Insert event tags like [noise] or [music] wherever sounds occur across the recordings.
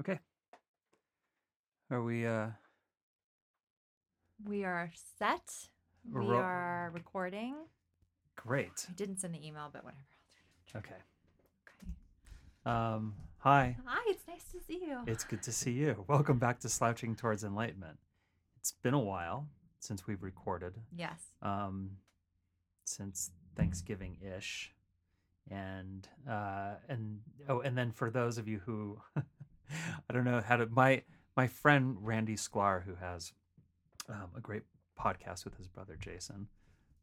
Okay. Are we uh We are set. We Ro- are recording. great. I didn't send the email, but whatever. Okay. Okay. Um hi. Hi, it's nice to see you. It's good to see you. Welcome back to Slouching Towards Enlightenment. It's been a while since we've recorded. yes. Um since Thanksgiving ish. And uh and oh and then for those of you who [laughs] [laughs] I don't know how to my my friend Randy Sklar who has um, a great podcast with his brother Jason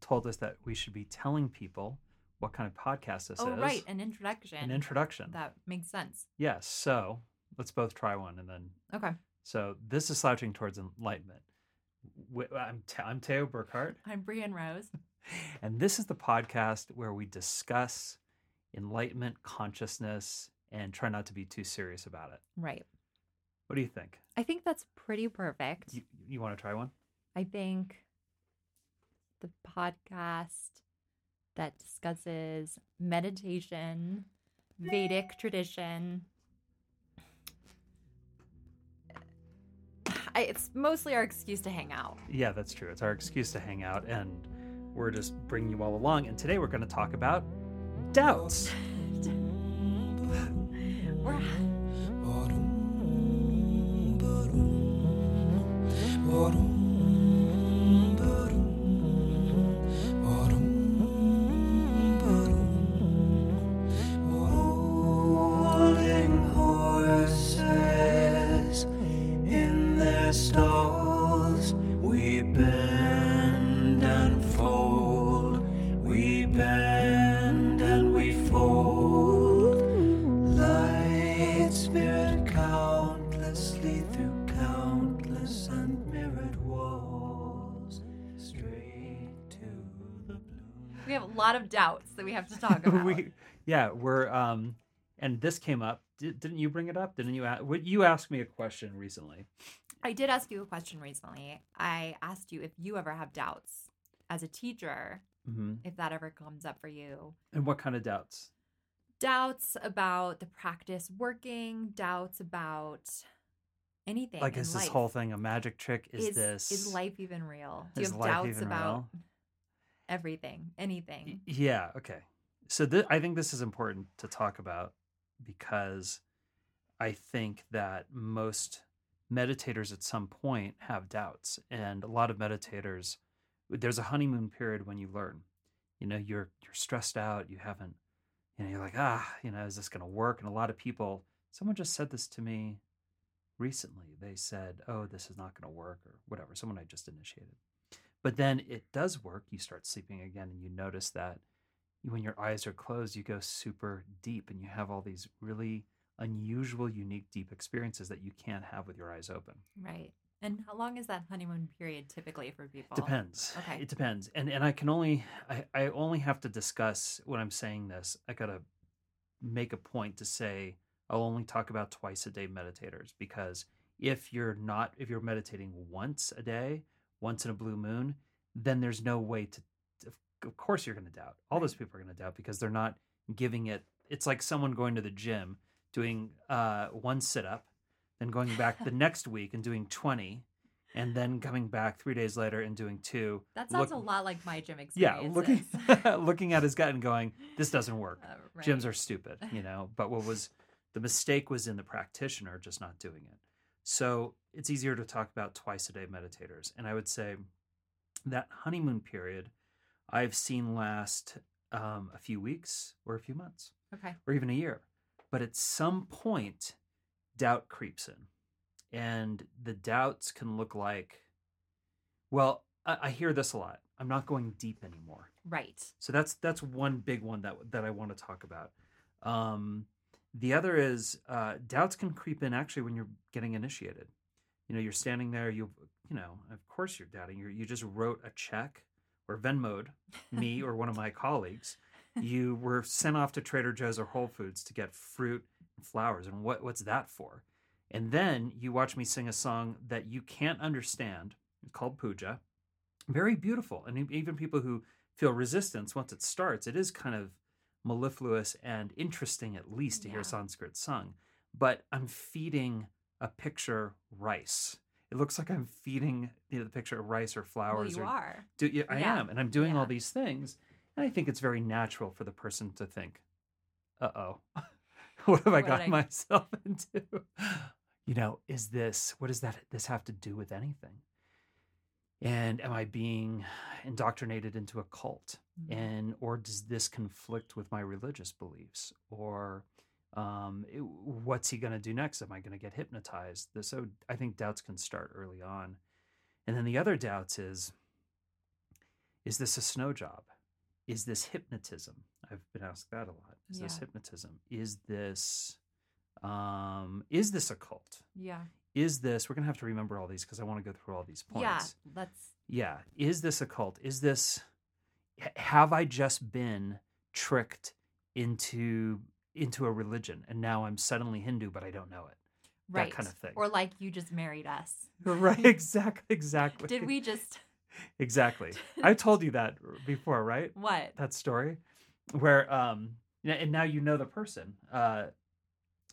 told us that we should be telling people what kind of podcast this Oh, is. right. An introduction. An introduction. That makes sense. Yes. So let's both try one and then. Okay. So this is Slouching Towards Enlightenment. I'm, Te- I'm Teo Burkhart, [laughs] I'm Brienne Rose. and this is the podcast where we discuss enlightenment, consciousness, and try not to be too serious about it. Right. What do you think? I think that's pretty perfect. You, you want to try one? I think the podcast that discusses meditation, Vedic tradition. I, it's mostly our excuse to hang out. Yeah, that's true. It's our excuse to hang out, and we're just bringing you all along. And today we're going to talk about doubts. [laughs] We're, Spirit countlessly through countless unmirrored walls, straight to the blue. we have a lot of doubts that we have to [laughs] talk about. we, yeah, we're um, and this came up. Did, didn't you bring it up? Didn't you? a- What you asked me a question recently? I did ask you a question recently. I asked you if you ever have doubts as a teacher, hmm if that ever comes up for you. And what kind of doubts? Doubts about the practice working, doubts about anything. Like, is this whole thing a magic trick? Is, is this is life even real? Do you have life doubts about real? everything, anything? Yeah. Okay. So th- I think this is important to talk about because I think that most meditators at some point have doubts, and a lot of meditators, there's a honeymoon period when you learn. You know, you're you're stressed out. You haven't. You know, you're like, ah, you know, is this going to work? And a lot of people. Someone just said this to me recently. They said, oh, this is not going to work, or whatever. Someone I just initiated. But then it does work. You start sleeping again, and you notice that when your eyes are closed, you go super deep and you have all these really unusual, unique, deep experiences that you can't have with your eyes open. Right. And how long is that honeymoon period typically for people? Depends. Okay. It depends. And and I can only I, I only have to discuss when I'm saying this. I gotta make a point to say I'll only talk about twice a day meditators because if you're not if you're meditating once a day, once in a blue moon, then there's no way to of- course you're gonna doubt. All those people are gonna doubt because they're not giving it it's like someone going to the gym doing uh one sit up, then going back the [laughs] next week and doing twenty and then coming back three days later and doing two. That sounds look- a lot like my gym Yeah, experience. looking [laughs] [laughs] looking at his gut and going, "This doesn't work. Uh, Gyms are stupid," you know. But what was the mistake was in the practitioner just not doing it. So it's easier to talk about twice a day meditators, and I would say that honeymoon period I've seen last um, a few weeks or a few months okay. or even a year. But at some point, doubt creeps in. And the doubts can look like, well, I, I hear this a lot. I'm not going deep anymore. Right. So that's that's one big one that that I want to talk about. Um, the other is uh, doubts can creep in actually when you're getting initiated. You know, you're standing there. You you know, of course you're doubting. You you just wrote a check or Venmoed me or one of my [laughs] colleagues. You were sent off to Trader Joe's or Whole Foods to get fruit flowers, and what what's that for? And then you watch me sing a song that you can't understand. It's called Puja. Very beautiful, and even people who feel resistance once it starts, it is kind of mellifluous and interesting at least to hear Sanskrit sung. but I'm feeding a picture rice. It looks like I'm feeding you know, the picture of rice or Well, flowers. you or, are. Do, yeah, I Yeah, am, and I'm doing all these things, and I think it's very natural for the person to think, "Uh oh, [laughs] [laughs] what have I What did got I- myself [laughs] into?" You know, is this what does that this have to do with anything? And am I being indoctrinated into a cult? Mhm. And or does this conflict with my religious beliefs? Or um, it- what's he going to do next? Am I going to get hypnotized? So I think doubts can start early on. And then the other doubts is is this a snow job? Is this hypnotism? I've been asked that a lot. Is this hypnotism? Is this um is this a cult? Yeah. Is this we're going to have to remember all these because I want to go through all these points. Yeah. Let's. Yeah. Is this a cult? Is this have I just been tricked into into a religion and now I'm suddenly Hindu but I don't know it? Right. That kind of thing. Or like you just married us. [laughs] right, [laughs] exactly exactly. Did we just. Exactly. I told you that before, right? [laughs] What? That story where um and now you know the person. Uh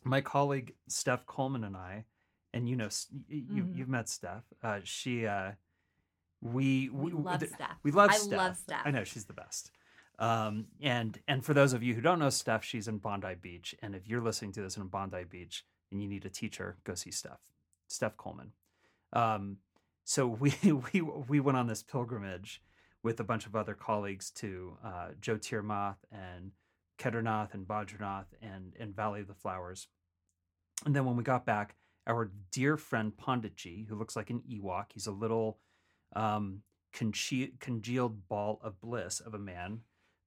my colleague Steph Coleman and I and you know S- y- y- you Mhm. you've met Steph. Uh she uh we We love th- Steph. We love I Steph. love Steph. I know she's the best. Um, and and for those of you who don't know Steph, she's in Bondi Beach. And if you're listening to this in Bondi Beach and you need a teacher, go see Steph, Steph Coleman. Um, so we [laughs] we we went on this pilgrimage with a bunch of other colleagues to uh, Jyotirmath and Kedarnath and Badrinath and and Valley of the Flowers. And then when we got back, our dear friend Panditji, who looks like an Ewok, he's a little um, conge- congealed ball of bliss of a man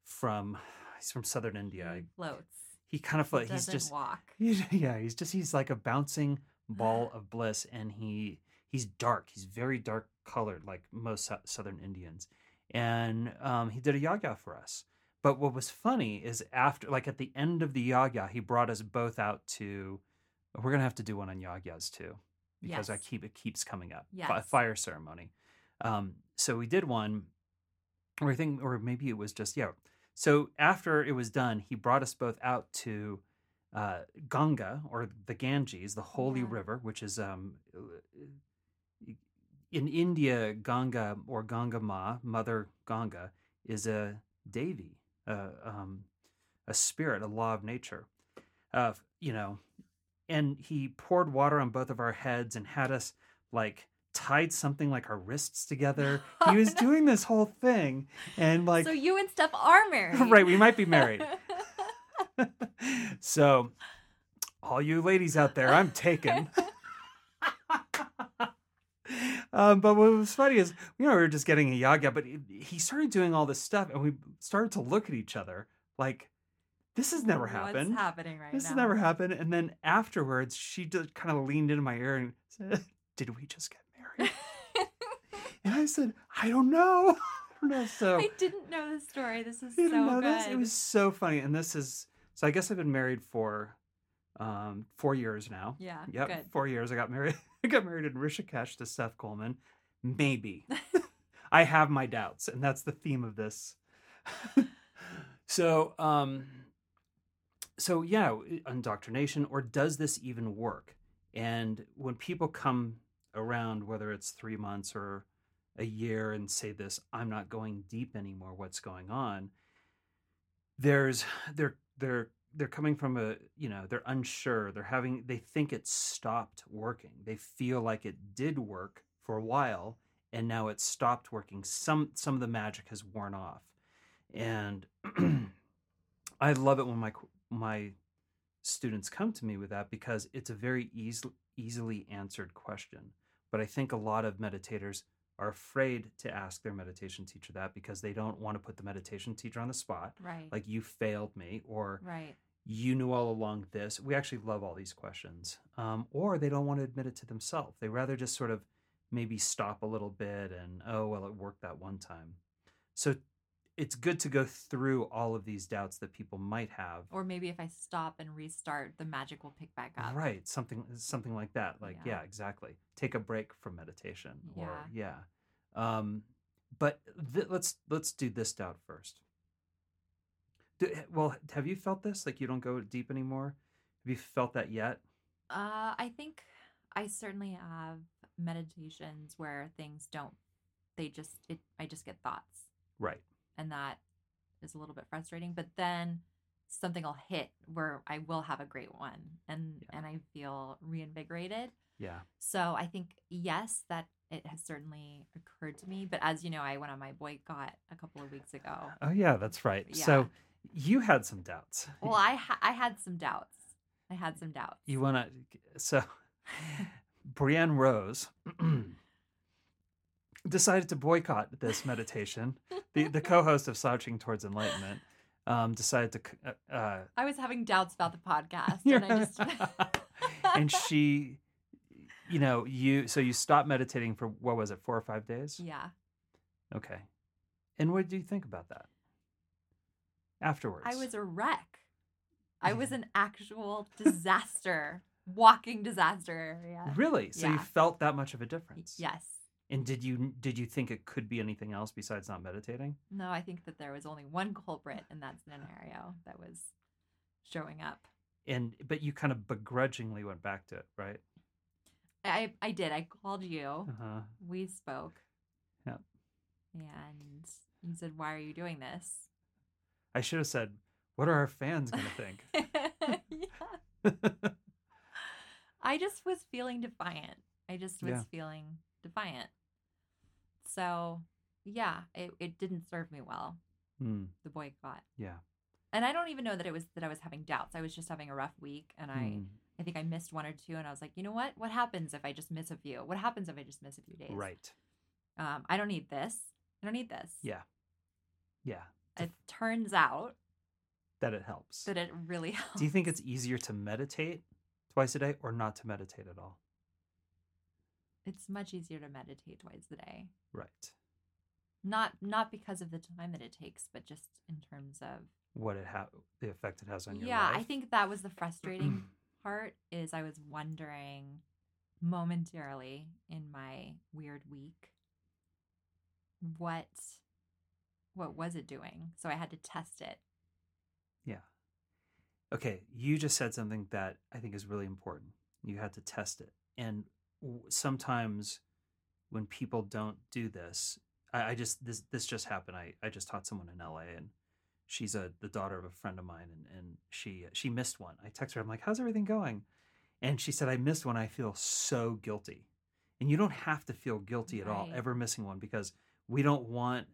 from he's from southern India. He floats. He kind of like he's just walk. he's, [laughs] yeah he's just he's like a bouncing [sighs] ball of bliss, and he he's dark. He's very dark colored, like most Sou- southern Indians. And um, he did a yagya for us. But what was funny is after, like at the end of the yagya, he brought us both out to. We're gonna have to do one on yagyas too, because I keep it keeps coming up. Fi- Yes. fire ceremony. Um, so we did one, or I think, or maybe it was just yeah. So after it was done, he brought us both out to uh, Ganga or the Ganges, the holy Yeah. river, which is um, in India, Ganga or Ganga Ma, Mother Ganga, is a Devi, uh, um, a spirit, a law of nature. Uh, you know, and he poured water on both of our heads and had us like tied something like our wrists together. He was [laughs] doing this whole thing, and like, so you and Steph are married. [laughs] right, we might be married. [laughs] so, all you ladies out there, I'm taken. Um, but what was funny is, you know, we were just getting a yagya, but he- he started doing all this stuff, and we started to look at each other like, this has never happened. What's happening right this now? has never happened. And then afterwards, she just kind of leaned into my ear and said, Did we just get married? [laughs] and I said, I don't know. [laughs] I don't know. So I didn't know the story. This is so good. this? It was so funny. And this is so I guess I've been married for um four years now. yeah. Yep. Good. Four years. I got married. [laughs] I got married in Rishikesh to Steph Coleman. Maybe. [laughs] I have my doubts, and that's the theme of this. [laughs] so um so yeah, indoctrination, or does this even work? And when people come around, whether it's three months or a year, and say this, I'm not going deep anymore. What's going on? There's they're they're they're coming from a you know they're unsure. They're having they think it stopped working. They feel like it did work for a while, and now it's stopped working. Some some of the magic has worn off, and [clears throat] I love it when my my students come to me with that because it's a very easily easily answered question. But I think a lot of meditators are afraid to ask their meditation teacher that because they don't want to put the meditation teacher on the spot. Right. Like you failed me, or right. You knew all along this. We actually love all these questions. Um, or they don't want to admit it to themselves. They rather just sort of maybe stop a little bit and, oh, well, it worked that one time. So it's good to go through all of these doubts that people might have. Or maybe if I stop and restart, the magic will pick back up. Right, something something like that. Like yeah. Yeah. exactly. Take a break from meditation or Yeah. yeah. Um but th- let's let's do this doubt first. Do, well, have you felt this like you don't go deep anymore? Have you felt that yet? Uh, I think I certainly have meditations where things don't. They just it. I just get thoughts, Right. and that is a little bit frustrating. But then something will hit where I will have a great one, and Yeah. and I feel reinvigorated. Yeah. So I think yes, that it has certainly occurred to me. But as you know, I went on my boycott a couple of weeks ago. Oh yeah, that's right. Yeah. So you had some doubts. Well, I ha- I had some doubts. I had some doubts. You want to so [laughs] Brienne Rose [clears throat] decided to boycott this meditation. the the [laughs] co-host of Slouching Towards Enlightenment um, decided to uh, uh, I was having doubts about the podcast, and I just [laughs] and she you know you so you stopped meditating for what was it four or five days yeah. okay and what do you think about that afterwards I was a wreck. I was an actual [laughs] disaster, walking disaster area. really so you felt that much of a difference Yes. and did you did you think it could be anything else besides not meditating No, I think that there was only one culprit in that scenario that was showing up. and but you kind of begrudgingly went back to it right I I did. I called you. uh-huh We spoke. Yep. And you said, "Why are you doing this?" I should have said what are our fans going to think [laughs] yeah. [laughs] I just was feeling defiant. I just was Yeah. feeling defiant. So, yeah, it, it didn't serve me well, Hmm, the boycott. yeah And I don't even know that it was that I was having doubts. I was just having a rough week and I Hmm, I think I missed one or two and I was like, "You know what? What happens if I just miss a few? What happens if I just miss a few days?" right Um I don't need this. I don't need this. yeah yeah It turns out that it helps that it really helps. [laughs] Do you think it's easier to meditate twice a day or not to meditate at all? it's much easier to meditate twice a day? Right. not not because of the time that it takes but just in terms of What it ha- the effect it has on your yeah life. i think that was the frustrating [clears throat] part is i was wondering momentarily in my weird week what what was it doing so i had to test it Yeah. Okay, you just said something that I think is really important. You had to test it. And sometimes when people don't do this, I, I just this this just happened. I, I just taught someone in LA and she's a the daughter of a friend of mine and, and she uh, she missed one. I text her, I'm like, How's everything going? And she said, I missed one. I feel so guilty. And you don't have to feel guilty at all ever missing one because we don't want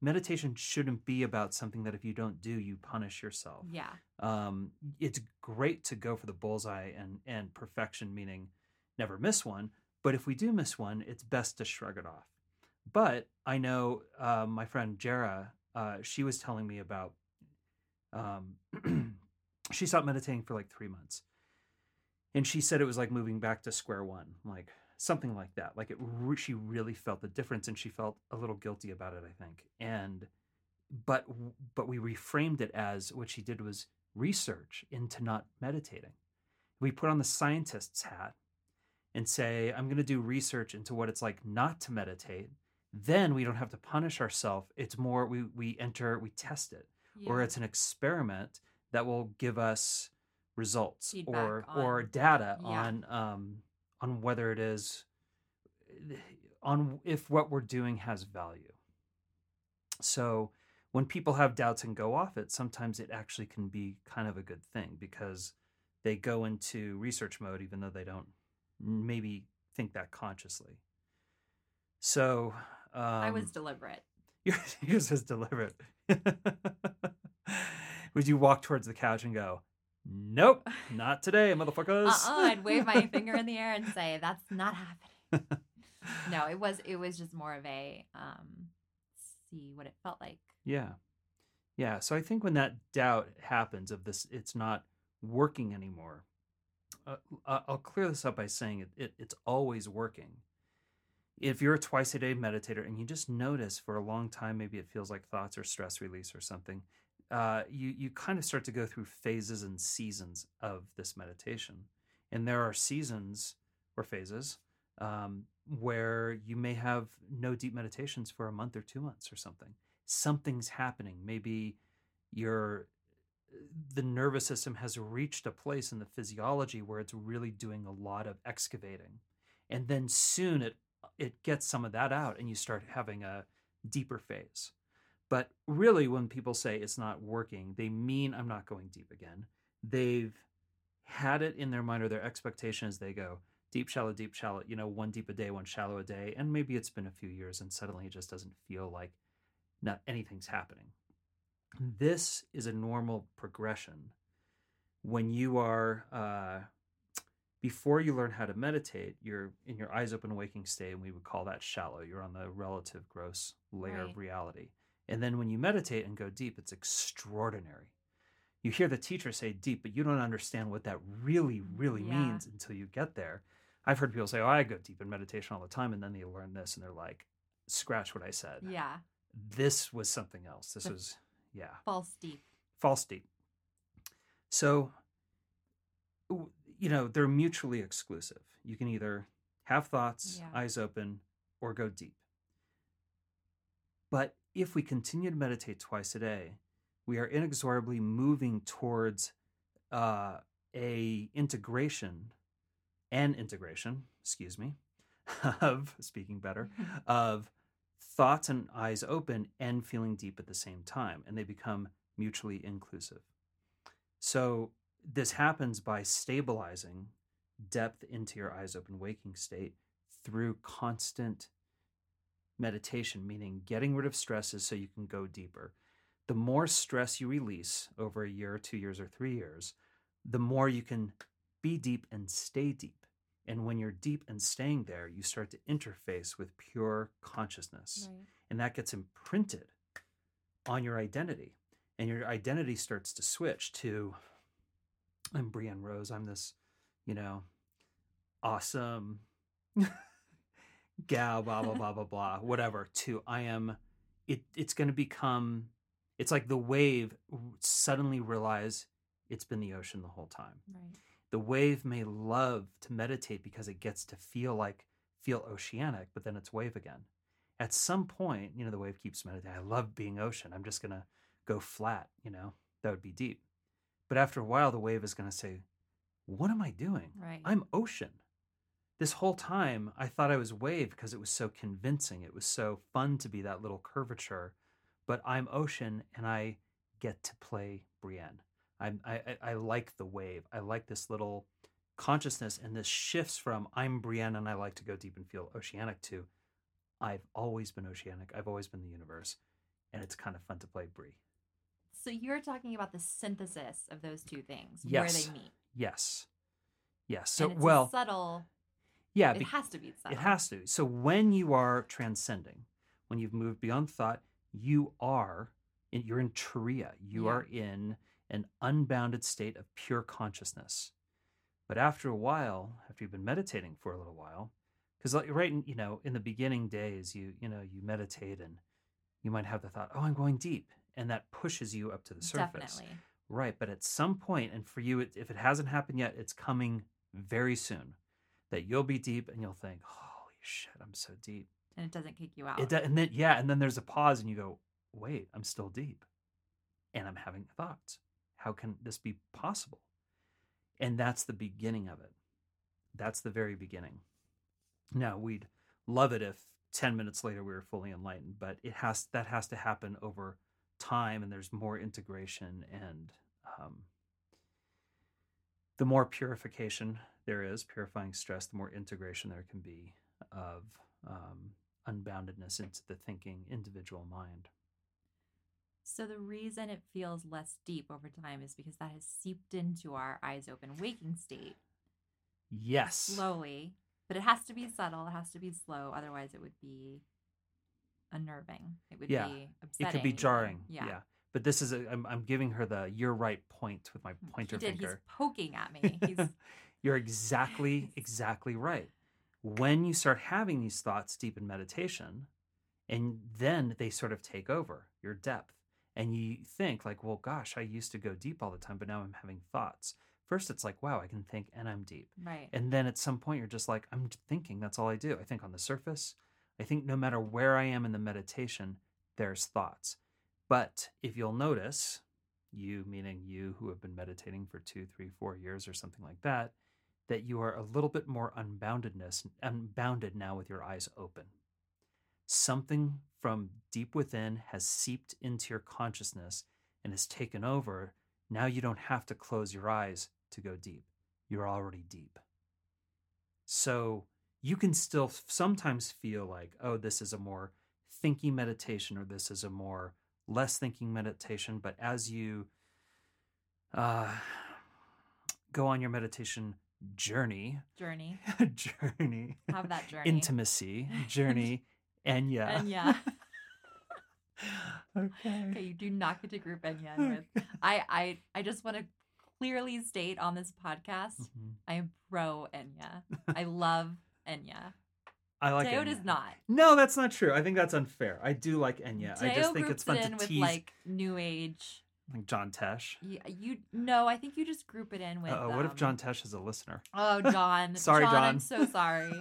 meditation shouldn't be about something that if you don't do, you punish yourself. yeah Um, it's great to go for the bullseye and and perfection, meaning never miss one. But if we do miss one, it's best to shrug it off. But I know uh, my friend Jara, uh, she was telling me about. Um, [clears throat] she stopped meditating for like three months, and she said it was like moving back to square one, like something like that. Like it, she really felt the difference, and she felt a little guilty about it. I think, and but but we reframed it as what she did was research into not meditating. We put on the scientist's hat and say, I'm going to do research into what it's like not to meditate. Then we don't have to punish ourselves. It's more we we enter, we test it, or it's an experiment that will give us results Feedback or or data yeah. on um on whether it is on if what we're doing has value. So when people have doubts and go off it, sometimes it actually can be kind of a good thing because they go into research mode even though they don't maybe think that consciously. So um, i was deliberate [laughs] yours, yours was deliberate. [laughs] Would you walk towards the couch and go, "Nope, not today, motherfuckers"? uh-uh i'd wave my [laughs] finger in the air and say that's not happening no it was it was just more of a um see what it felt like Yeah. Yeah. So I think when that doubt happens of this, it's not working anymore. Uh, I'll clear this up by saying it, it, it's always working. If you're a twice a day meditator and you just notice for a long time, maybe it feels like thoughts or stress release or something, uh, you, you kind of start to go through phases and seasons of this meditation. And there are seasons or phases um, where you may have no deep meditations for a month or two months or something something's happening. Maybe you're the nervous system has reached a place in the physiology where it's really doing a lot of excavating and then soon it it gets some of that out and you start having a deeper phase but really when people say it's not working they mean i'm not going deep again. They've had it in their mind or their expectation as they go deep shallow deep shallow you know one deep a day one shallow a day and maybe it's been a few years and suddenly it just doesn't feel like not anything's happening. This is a normal progression when you are uh, before you learn how to meditate you're in your eyes open waking state and we would call that shallow. You're on the relative gross layer Right. of reality and then when you meditate and go deep it's extraordinary you hear the teacher say deep but you don't understand what that really really Yeah. means until you get there i've heard people say oh i go deep in meditation all the time and then they learn this and they're like scratch what i said Yeah. this was something else this The- was yeah False deep. false deep. So, you know, they're mutually exclusive. You can either have thoughts, Yeah. eyes open, or go deep. But if we continue to meditate twice a day, we are inexorably moving towards uh, a integration and integration, excuse me, [laughs] of speaking better, [laughs] of thoughts and eyes open and feeling deep at the same time, and they become mutually inclusive. So, this happens by stabilizing depth into your eyes open waking state through constant meditation, meaning getting rid of stresses so you can go deeper. The more stress you release over a year, two years, or three years, the more you can be deep and stay deep. And when you're deep and staying there, you start to interface with pure consciousness. Right. And that gets imprinted on your identity. And your identity starts to switch to I'm Brienne Rose. I'm this, you know, awesome gal, blah, blah, blah, blah, blah, whatever, to I am it it's gonna become it's like the wave suddenly realize it's been the ocean the whole time. Right. the wave may love to meditate because it gets to feel like feel oceanic but then it's wave again. At some point you know the wave keeps meditating i love being ocean i'm just going to go flat you know? That would be deep. But after a while the wave is going to say what am i doing? Right. i'm ocean this whole time i thought i was wave because it was so convincing it was so fun to be that little curvature but i'm ocean and i get to play brienne I, I I like the wave. I like this little consciousness, and this shifts from I'm Brienne and I like to go deep and feel oceanic to I've always been oceanic. I've always been the universe, and it's kind of fun to play Brie. So you're talking about the synthesis of those two things Yes. where they meet. Yes, yes. So and it's a well, subtle. Yeah, it be- has to be. It has to. So when you are transcending, when you've moved beyond thought, you are in, you're in Turiya. You Yeah. are in an unbounded state of pure consciousness. But after a while, after you've been meditating for a little while, because like right, in, you know, in the beginning days, you you know you meditate and you might have the thought, oh, I'm going deep, and that pushes you up to the surface. Definitely. Right, but at some point, and for you, it, if it hasn't happened yet, it's coming very soon. That you'll be deep and you'll think, "Holy shit, I'm so deep." And it doesn't kick you out. It do- and then yeah, and then there's a pause, and you go, "Wait, I'm still deep, and I'm having thoughts. How can this be possible?" And that's the beginning of it. That's the very beginning. Now we'd love it if ten minutes later we were fully enlightened, but it has that has to happen over time, and there's more integration and um, the more purification there is, purifying stress, the more integration there can be of um, unboundedness into the thinking individual mind. So the reason it feels less deep over time is because that has seeped into our eyes open waking state Yes. slowly. But it has to be subtle. It has to be slow. Otherwise, it would be unnerving. It would Yeah. be It could be jarring. Yeah. Yeah. But this is, a, I'm, I'm giving her the you're right point with my mm, pointer he did. He's finger. poking at me. [laughs] He's You're exactly, exactly right. When you start having these thoughts deep in meditation, and then they sort of take over your depth, and you think, like, well, gosh, I used to go deep all the time, but now I'm having thoughts. First, it's like, wow, I can think and I'm deep. right. And then at some point, you're just like, I'm thinking. That's all I do. I think on the surface. I think no matter where I am in the meditation, there's thoughts. But if you'll notice, you meaning you who have been meditating for two, three, four years or something like that, that you are a little bit more unboundedness, unbounded now with your eyes open. Something from deep within has seeped into your consciousness and has taken over. Now you don't have to close your eyes to go deep. You're already deep. So you can still sometimes feel like, oh, this is a more thinking meditation or this is a more less thinking meditation. But as you uh, go on your meditation journey, Journey. [laughs] journey, Have that journey. intimacy, journey, and yeah. And yeah. okay. Okay, you do not get to group Enya with. I I I just want to clearly state on this podcast, Mhm. I am pro Enya. I love Enya. I like Teo Enya. does not. No, that's not true. I think that's unfair. I do like Enya. I just think it's fun it to in with tease like new age. like John Tesh. You, you no, I think you just group it in with. Uh, what if um, John Tesh is a listener? Oh, John. [laughs] Sorry, John. I'm so sorry.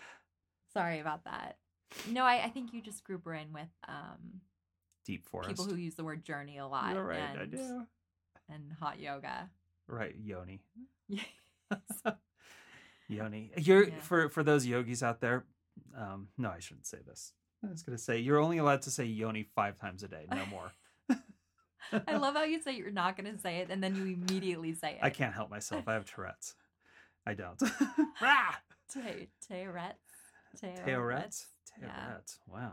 [laughs] sorry about that. No, I, I think you just group her in with um, Deep Forest. people who use the word journey a lot. You're right. and, I do. And hot yoga. Right, Yoni. [laughs] Yes. Yoni. You're Yeah. for for those yogis out there. Um, no, I shouldn't say this. I was gonna say you're only allowed to say Yoni five times a day, no more. [laughs] I love how you say you're not going to say it and then you immediately say it. I can't help myself. I have [laughs] Tourette's. I don't. Te- Teoretz. Teoretz. Yeah. Wow.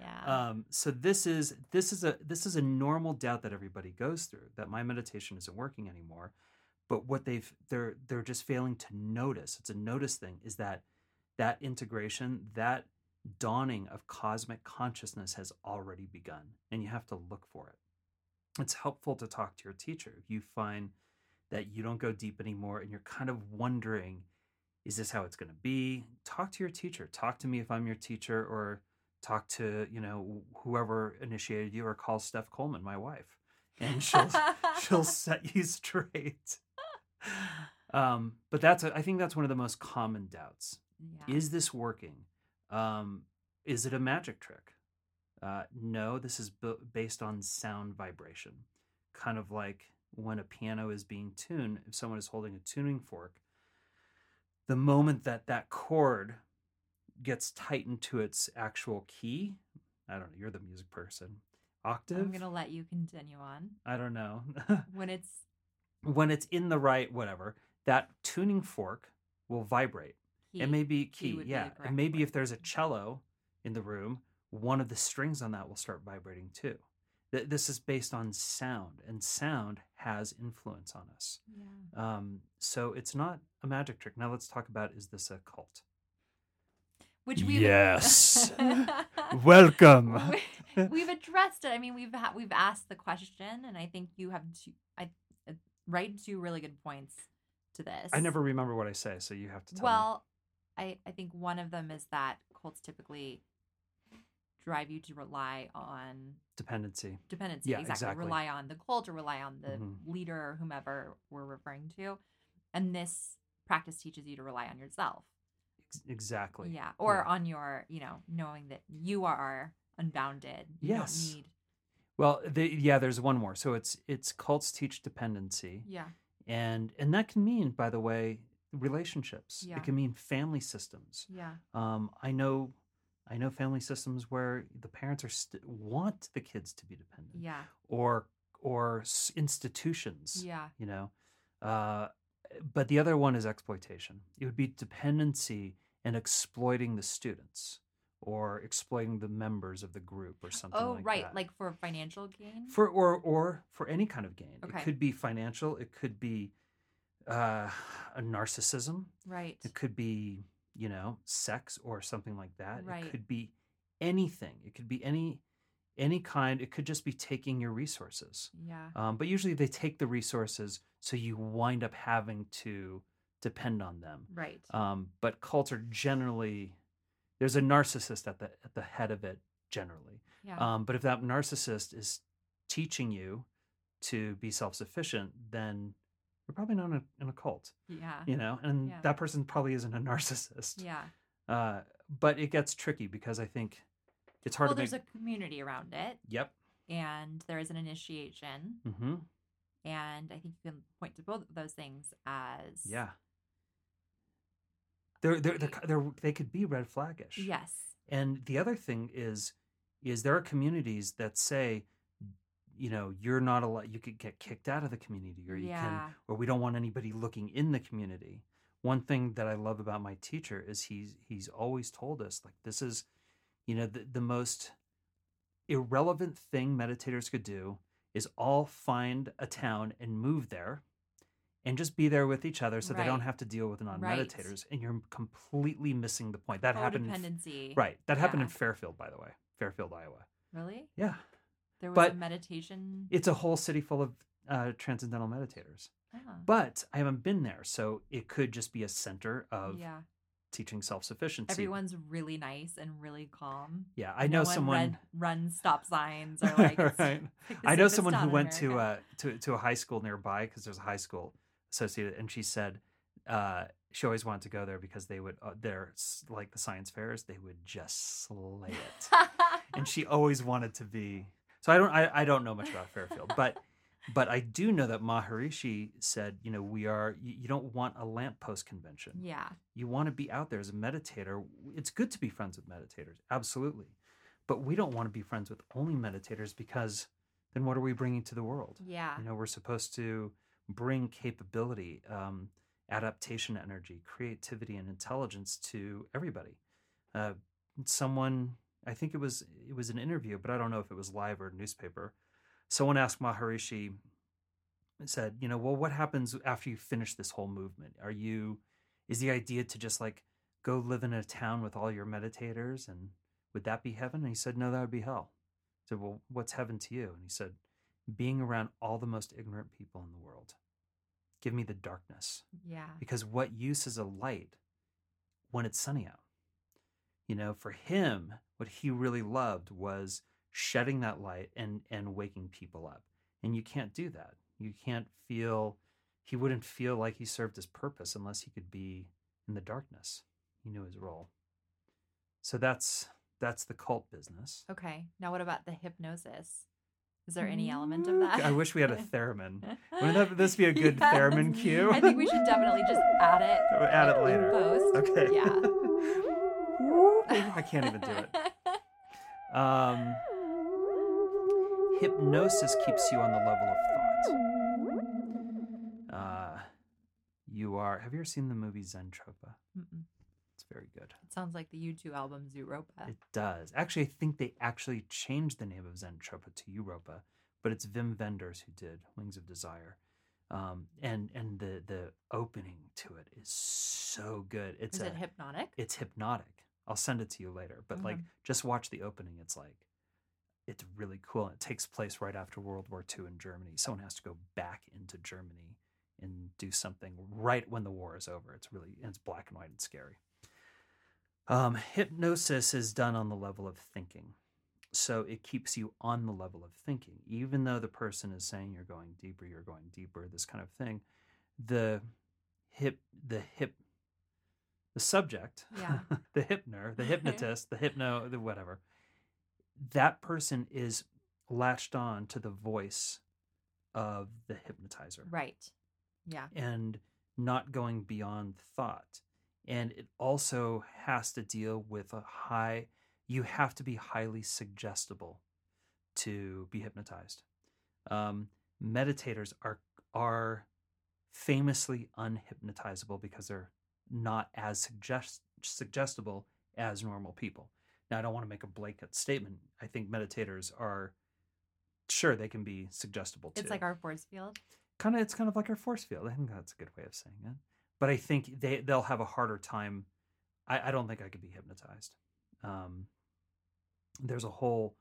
Yeah. Um, so this is this is a this is a normal doubt that everybody goes through that my meditation isn't working anymore. But what they've they're they're just failing to notice. It's a notice thing. Is that that integration, that dawning of cosmic consciousness has already begun, and you have to look for it. It's helpful to talk to your teacher. If you find that you don't go deep anymore, and you're kind of wondering, is this how it's going to be? Talk to your teacher. Talk to me if I'm your teacher, or talk to you know whoever initiated you or call steph coleman my wife and she'll [laughs] she'll set you [laughs] straight um but that's a, i think that's one of the most common doubts. Yeah. is this working? Um is it a magic trick? Uh no this is bu- based on sound vibration. Kind of like when a piano is being tuned if someone is holding a tuning fork the moment that that chord gets tightened to its actual key i don't know you're the music person octave I'm going to let you continue on. i don't know. [laughs] When it's when it's in the right whatever that tuning fork will vibrate key. it may be Key key, would be yeah and maybe word. if there's a cello in the room one of the strings on that will start vibrating too Th- this is based on sound and sound has influence on us Yeah. um, so it's not a magic trick now let's talk about is this a cult Which we Yes. [laughs] welcome We- [laughs] we've addressed it. I mean, we've ha- we've asked the question, and I think you have uh, right two really good points to this. i never remember what i say so you have to tell me Well, I I think one of them is that cults typically drive you to rely on dependency dependency. Yeah, exactly. exactly. Rely on the cult or rely on the Mhm. leader or whomever we're referring to, and this practice teaches you to rely on yourself. Exactly Yeah, or Yeah. on your, you know, knowing that you are unbounded. You Yes. don't need. Well the, yeah there's one more so it's it's cults teach dependency Yeah. and and that can mean by the way relationships Yeah. it can mean family systems Yeah. um i know i know family systems where the parents are st- want the kids to be dependent Yeah. or or s- institutions Yeah. you know uh but the other one is exploitation it would be dependency and exploiting the students or exploiting the members of the group or something like that. Oh, like right. that Like for financial gain. for or or for any kind of gain Okay. it could be financial it could be uh a narcissism right. it could be you know sex or something like that Right. it could be anything it could be any any kind it could just be taking your resources Yeah. um, but usually they take the resources so you wind up having to depend on them Right. um, but cults are generally there's a narcissist at the at the head of it generally yeah. um, but if that narcissist is teaching you to be self-sufficient then you're probably not in a, in a cult yeah. you know and Yeah. that person probably isn't a [laughs] narcissist Yeah. uh, but it gets tricky because i think it's hard Well, to make there's a community around it, yep and there is an initiation. hmm And I think you can point to both of those things as Yeah. They're, they're, they're, they're, they could be red flaggish. Yes. And the other thing is, is there are communities that say, you know, you're not allowed, you could get kicked out of the community or you Yeah. can, or we don't want anybody looking in the community. One thing that I love about my teacher is he's, he's always told us like, this is, you know, the, the most irrelevant thing meditators could do is all find a town and move there and just be there with each other so they don't have to deal with non-meditators and you're completely missing the point. That happened in, right. That happened in fairfield by the way fairfield iowa. Really? yeah. There was But a meditation. it's a whole city full of uh, transcendental meditators. Oh, but i haven't been there so it could just be a center of yeah. teaching self-sufficiency. Everyone's really nice and really calm. yeah i No know one someone read- runs stop signs or [laughs] like. right. [laughs] like I know someone who went to uh to to a high school nearby because there's a high school associated, and she said uh she always wanted to go there because they would uh, they're like the science fairs they would just slay it, and she [laughs] always wanted to be. So I don't I, I don't know much about Fairfield, but but I do know that Maharishi said you know we are you, you don't want a lamppost convention yeah. you want to be out there as a meditator. It's good to be friends with meditators, absolutely. But we don't want to be friends with only meditators because then what are we bringing to the world? Yeah. You know, we're supposed to bring capability, um, adaptation energy, creativity, and intelligence to everybody. Uh, someone, I think it was it was an interview, but I don't know if it was live or newspaper. Someone asked Maharishi, said, you know, well, what happens after you finish this whole movement? Are you is the idea to just like go live in a town with all your meditators and would that be heaven? And he said, no, that would be hell. I said, well, what's heaven to you? And he said, being around all the most ignorant people in the world. Give me the darkness. Yeah. Because what use is a light when it's sunny out? You know, for him, what he really loved was shedding that light and and waking people up. And you can't do that. You can't feel he wouldn't feel like he served his purpose unless he could be in the darkness. He knew his role. So that's that's the cult business. Okay. Now, what about the hypnosis? Is there any element of that? I wish we had a theremin. Wouldn't that this be a good [laughs] theremin cue? I think we should definitely just add it. We'll add it later. Post. Okay. Yeah. I can't even do it. [laughs] Um, hypnosis keeps you on the level of thought. Uh, you are. Have you ever seen the movie Zentropa? Mm-mm. It's very good. It sounds like the U2 album Zooropa. It does. Actually, I think they actually changed the name of Zentropa to Europa, but it's Wim Wenders who did Wings of Desire. Um, and and the the opening to it is so good. It's Is a, it hypnotic? it's hypnotic. I'll send it to you later, but like Mhm. just watch the opening. It's like it's really cool. It takes place right after World War II in Germany. Someone has to go back into Germany and do something right when the war is over. It's really it's black and white and scary. Um, hypnosis is done on the level of thinking. So it keeps you on the level of thinking, even though the person is saying you're going deeper, you're going deeper, this kind of thing. The hip, the hip, the subject, Yeah. [laughs] the hypner, the [laughs] hypnotist, the hypno, the whatever. That person is latched on to the voice of the hypnotizer Right. Yeah. and not going beyond thought. And it also has to deal with a high, you have to be highly suggestible to be hypnotized. Um, meditators are, are famously unhypnotizable because they're not as suggest, suggestible as normal people. Now, I don't want to make a blanket statement. I think meditators are, sure, they can be suggestible too It's like our force field. kind of it's kind of like our force field. I think that's a good way of saying it. But I think they they'll have a harder time. I, I don't think I could be hypnotized. Um, there's a whole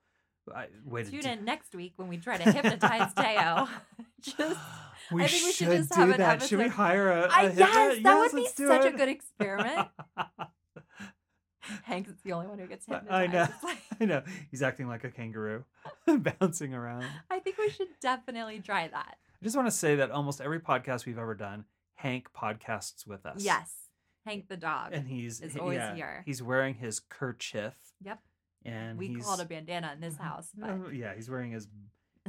I, way to Tune in next week when we try to hypnotize Teo. [laughs] [laughs] just [gasps] we I think we should should just do have an that. Should we hire a, a I, yes, that would be such a good experiment. [laughs] Hank's is the only one who gets hypnotized. I know. Like- I know. He's acting like a kangaroo, bouncing around. I think we should definitely try that. I just want to say that almost every podcast we've ever done, Hank podcasts with us. Yes. Hank the dog. and he's is always yeah, here. He's wearing his kerchief. Yep. and we call it a bandana in this uh-huh. house, but yeah, he's wearing his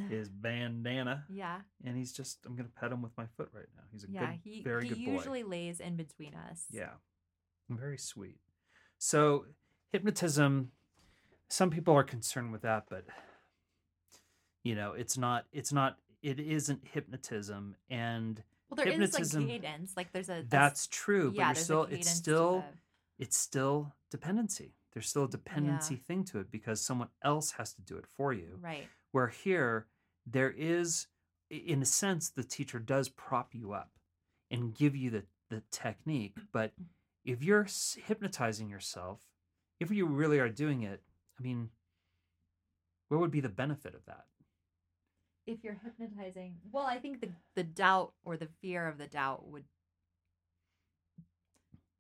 his [laughs] bandana, yeah, and he's just I'm gonna pet him with my foot right now. He's a yeah. good, he very he good boy. He usually lays in between us. Yeah. Very sweet. So, hypnotism, some people are concerned with that, but you know, it's not it's not it isn't hypnotism and Well, there is Hypnotism- like cadence. Like there's a, that's true, but yeah, you're still it's still the- it's still dependency. There's still a dependency thing to it because someone else has to do it for you. right. Where here there is in a sense the teacher does prop you up and give you the the technique, but mm. if you're hypnotizing yourself, if you really are doing it, I mean, what would be the benefit of that? If you're hypnotizing, well, I think the the doubt or the fear of the doubt would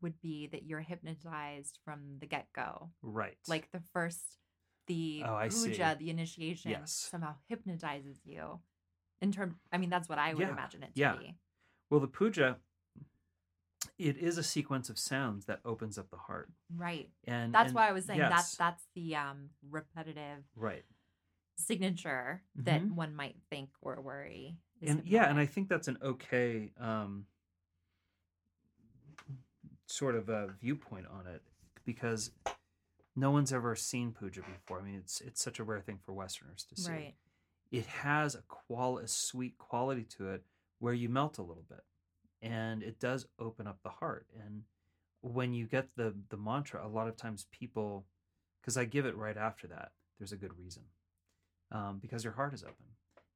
would be that you're hypnotized from the get go. Right. Like the first, the Oh, puja, the initiation, Yes. somehow hypnotizes you. In term, I mean, that's what I would Yeah, imagine it to yeah. be. well, the puja, it is a sequence of sounds that opens up the heart, Right. and That's and why I was saying yes, that's that's the um repetitive right. Signature that Mhm. one might think or worry. and yeah and i think that's an okay um sort of a viewpoint on it because no one's ever seen puja before i mean it's it's such a rare thing for westerners to see right. it has a qual a sweet quality to it where you melt a little bit and it does open up the heart and when you get the the mantra a lot of times people because i give it right after that there's a good reason um, because your heart is open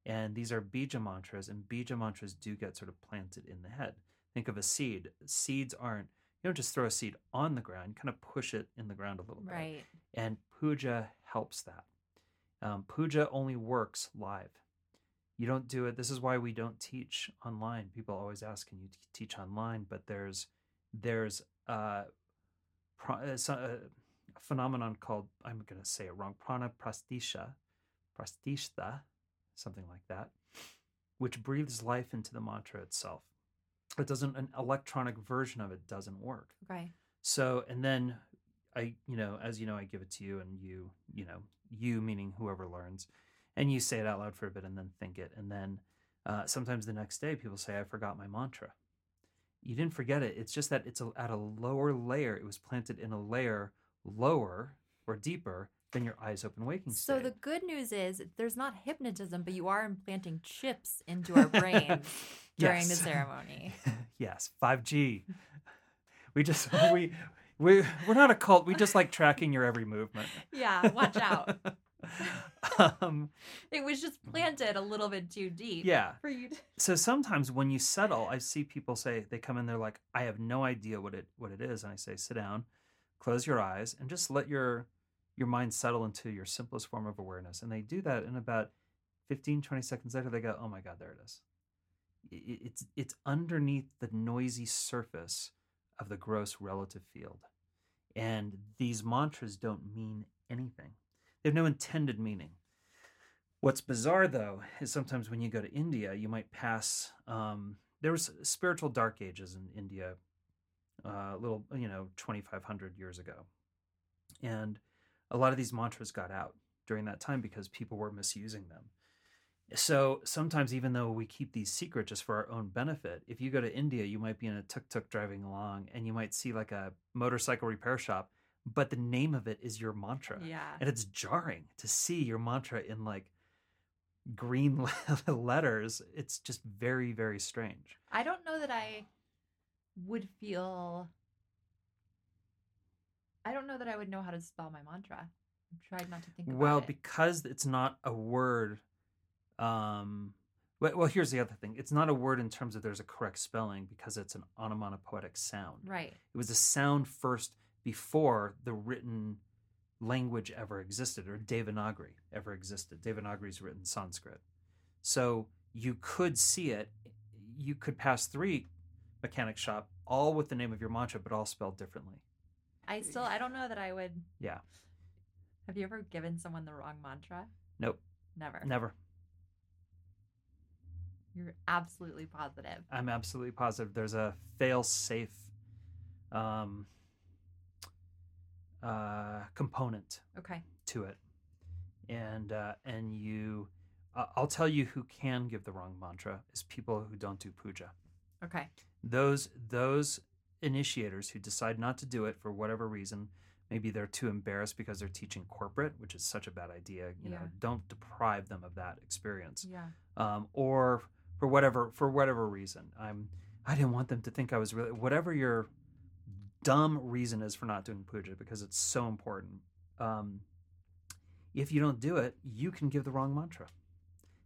and these are bija mantras and bija mantras do get sort of planted in the head think of a seed seeds aren't you don't just throw a seed on the ground you kind of push it in the ground a little bit Right. and puja helps that. Um, puja only works live. You don't do it. This is why we don't teach online. People always ask, "Can you t- teach online?" But there's there's uh, pro- uh, so- uh, a phenomenon called I'm going to say it wrong. Prana prastisha, prastishta, something like that, which breathes life into the mantra itself. It doesn't. An electronic version of it doesn't work. Okay. So, and then I, you know, as you know, I give it to you, and you, you know, you meaning whoever learns, and you say it out loud for a bit, and then think it, and then uh, sometimes the next day people say, "I forgot my mantra." You didn't forget it. It's just that it's a, at a lower layer. It was planted in a layer lower or deeper than your eyes open waking So the good news is there's not hypnotism, but you are implanting chips into our brain [laughs] during the ceremony. [laughs] yes, five G. [laughs] We just we we we're not a cult. We just like tracking your every movement. Yeah, watch out. um, It was just planted a little bit too deep. yeah. For you to... So sometimes when you settle, I see people say they come in, they're like, I have no idea what it what it is, and I say, sit down, close your eyes, and just let your your mind settle into your simplest form of awareness. And they do that, in about 15, 20 seconds later, they go, oh my God, there it is. It's it's underneath the noisy surface of the gross relative field, and these mantras don't mean anything. They have no intended meaning. What's bizarre though is sometimes when you go to India, you might pass. Um, there was spiritual dark ages in India, uh, a little you know, twenty five hundred years ago, and a lot of these mantras got out during that time because people were misusing them. So sometimes, even though we keep these secret just for our own benefit, if you go to India, you might be in a tuk tuk driving along, and you might see like a motorcycle repair shop, but the name of it is your mantra Yeah. and it's jarring to see your mantra in like green [laughs] letters it's just very very strange I don't know that I would feel. I don't know that I would know how to spell my mantra. I've tried not to think about it. well it. because it's not a word um well, well here's the other thing it's not a word in terms of there's a correct spelling because it's an onomatopoetic sound right. it was a sound first before the written language ever existed or devanagari ever existed Devanagari's written sanskrit so you could see it you could pass three mechanic shop all with the name of your mantra but all spelled differently I still. I don't know that I would. Yeah. Have you ever given someone the wrong mantra? Nope. Never. never You're absolutely positive. i'm absolutely positive there's a fail safe um, uh, component Okay. to it, and uh, and you, uh, I'll tell you who can give the wrong mantra is people who don't do puja. Okay. Those those initiators who decide not to do it for whatever reason, maybe they're too embarrassed because they're teaching corporate, which is such a bad idea. You know, don't deprive them of that experience Yeah. um, or for whatever for whatever reason. I'm I didn't want them to think I was really whatever your dumb reason is for not doing puja because it's so important. Um, if you don't do it, you can give the wrong mantra.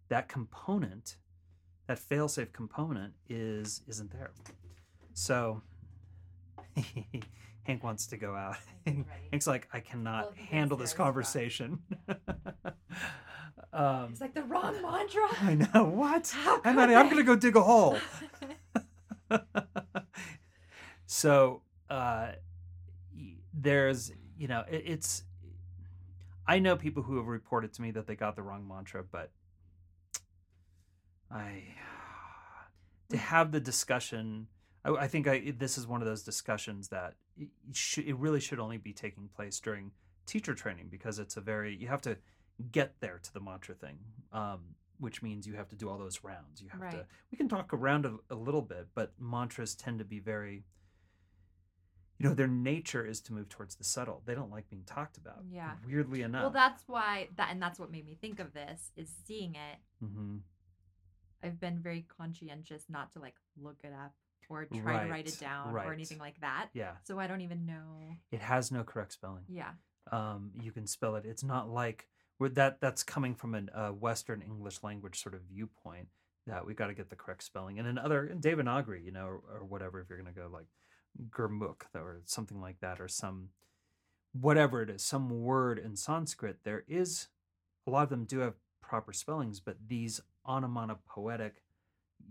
That component, that failsafe component, is isn't there. So [laughs] Hank wants to go out. Hank's like, I cannot Well, handle this conversation. [laughs] um, It's like the wrong mantra. I know what. [laughs] How I'm could I'm gonna go dig a hole. so uh, there's you know it, it's I know people who have reported to me that they got the wrong mantra, but I to have the discussion. I, I think I this is one of those discussions that it, should, it really should only be taking place during teacher training because it's a very you have to get there to the mantra thing, um, which means you have to do all those rounds. You have to. We can talk around a, a little bit, but mantras tend to be very. You know, their nature is to move towards the subtle. They don't like being talked about. Yeah. Weirdly enough. Well, that's why that, and that's what made me think of this is seeing it. hmm I've been very conscientious not to like look it up or try to write it down right. or anything like that. Yeah. So I don't even know. It has no correct spelling. Yeah. um, you can spell it. It's not like that. That's coming from a uh, Western English language sort of viewpoint that we got to get the correct spelling. And in other in Devanagari, you know, or, or whatever, if you're going to go like Gurmukh or something like that, or some whatever it is, some word in Sanskrit, there is a lot of them do have proper spellings, but these onomatopoetic,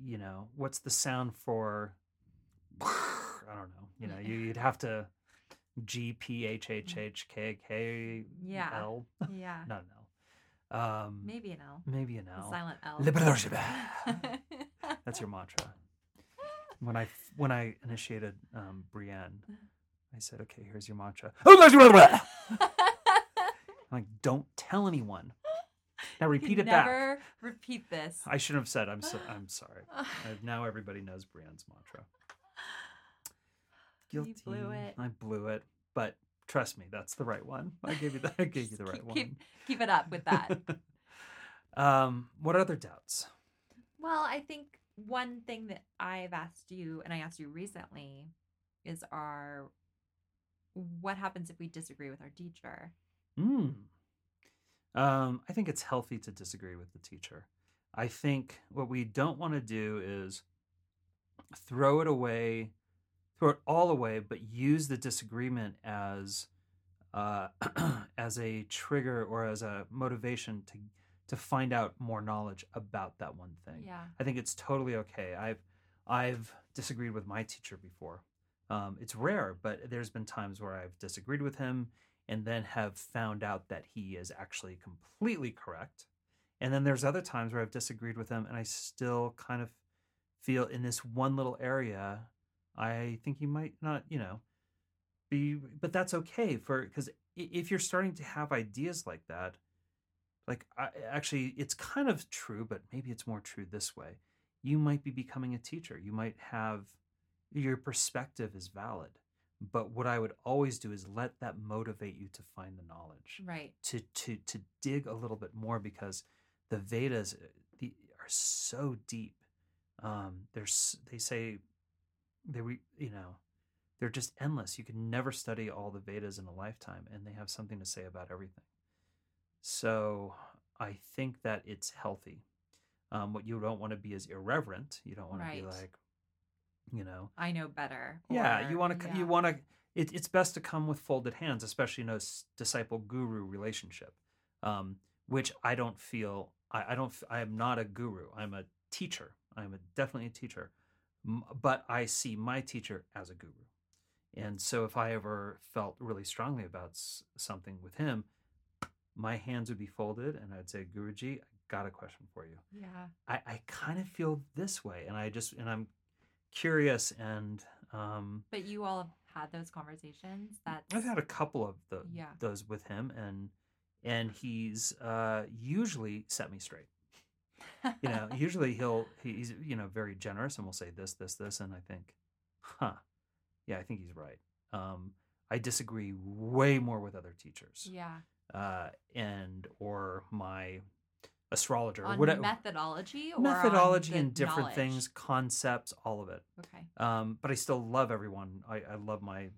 you know, what's the sound for? I don't know. You know, you, you'd have to G P H H H K K Yeah. L. Yeah. Not an L. Um, Maybe an L. maybe an L. silent L. [laughs] That's your mantra. When I when I initiated um, Brienne, I said, "Okay, here's your mantra." I'm like, "Don't tell anyone." Now repeat it back. Never repeat this. I shouldn't have said. I'm so. I'm sorry. [laughs] Now everybody knows Brienne's mantra. You blew it. I blew it, but trust me, that's the right one. I gave you the. [laughs] I gave you the right keep, one. Keep, keep it up with that. [laughs] um, what other doubts? well, I think one thing that I've asked you, and I asked you recently, is our what happens if we disagree with our teacher? Mm. Um, I think it's healthy to disagree with the teacher. I think what we don't want to do is throw it away, throw it all away, but use the disagreement as uh, [clears throat] as a trigger or as a motivation to to find out more knowledge about that one thing. Yeah. I think it's totally okay. I've I've disagreed with my teacher before. Um, it's rare, but there's been times where I've disagreed with him and then have found out that he is actually completely correct. And then there's other times where I've disagreed with him and I still kind of feel in this one little area, I think you might not, you know, be, but that's okay for, because if you're starting to have ideas like that, like I, actually, it's kind of true, but maybe it's more true this way. You might be becoming a teacher. You might have your perspective is valid, but what I would always do is let that motivate you to find the knowledge, Right. to to to dig a little bit more because the Vedas uh, the, are so deep. Um, there's they say they re, you know they're just endless. You can never study all the Vedas in a lifetime, and they have something to say about everything. So I think that it's healthy. Um, what you don't want to be is irreverent. You don't want to be like, you know, I know better. yeah. You want to. yeah. You want to. It, it's best to come with folded hands, especially in a disciple guru relationship, um, which I don't feel. I, I don't. i am not a guru. I'm a teacher. I'm a definitely a teacher, but I see my teacher as a guru. And so, if I ever felt really strongly about something with him, my hands would be folded, and I'd say, "Guruji, I got a question for you." Yeah. I, I kind of feel this way, and I just and I'm curious, and um, But you all have had those conversations. that. I've had a couple of the Yeah. those with him, and and he's uh, usually set me straight. You know, [laughs] usually he'll he's you know very generous and will say this, this, this, and I think, huh, yeah, I think he's right. Um, I disagree way more with other teachers, Yeah. uh, and or my astrologer, On whatever methodology or methodology and different knowledge? things, concepts, all of it. Okay. Um, but I still love everyone. I, I love my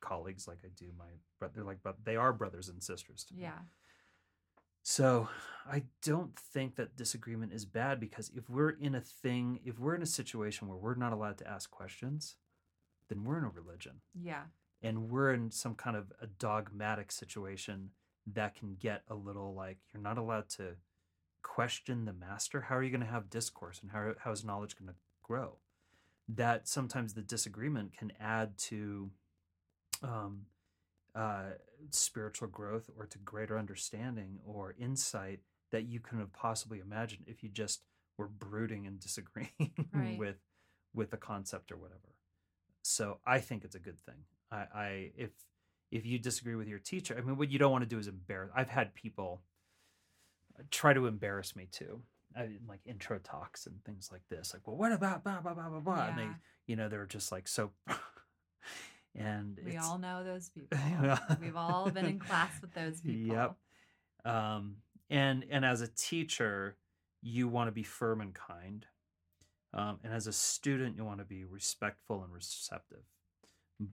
colleagues like I do my brother. They're like, but they are brothers and sisters to me. Yeah. So I don't think that disagreement is bad because if we're in a thing, if we're in a situation where we're not allowed to ask questions, then we're in a religion Yeah. and we're in some kind of a dogmatic situation that can get a little like you're not allowed to question the master. How are you going to have discourse and how, how is knowledge going to grow? That sometimes the disagreement can add to um, uh, spiritual growth or to greater understanding or insight that you couldn't have possibly imagined if you just were brooding and disagreeing [laughs] Right. with with the concept or whatever. So I think it's a good thing. I, I if if you disagree with your teacher, I mean, what you don't want to do is embarrass. I've had people try to embarrass me too, I, mean, like intro talks and things like this. Like, well, what about blah blah blah blah blah? And they, you know, they're just like so. [laughs] and We all know those [laughs] people. We've all been in class with those [laughs] people. Yep. um, and and as a teacher, you want to be firm and kind, um, and as a student, you want to be respectful and receptive.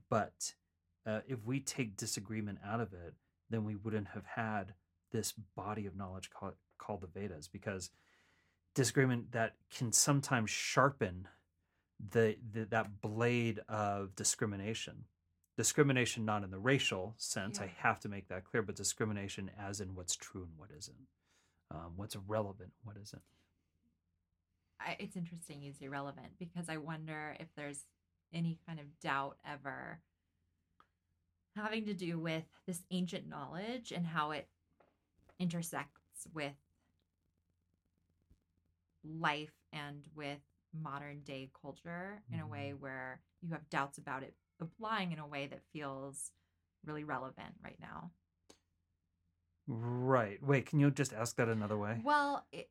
But uh, if we take disagreement out of it, then we wouldn't have had this body of knowledge called, called the Vedas, because disagreement that can sometimes sharpen the, the that blade of discrimination. Discrimination not in the racial sense i have to make that clear but discrimination as in what's true and what isn't. Um, what's relevant what isn't. I, it's interesting you say relevant because I wonder if there's any kind of doubt ever having to do with this ancient knowledge and how it intersects with life and with modern day culture in a way where you have doubts about it applying in a way that feels really relevant right now. right. Wait can you just ask that another way? Well, i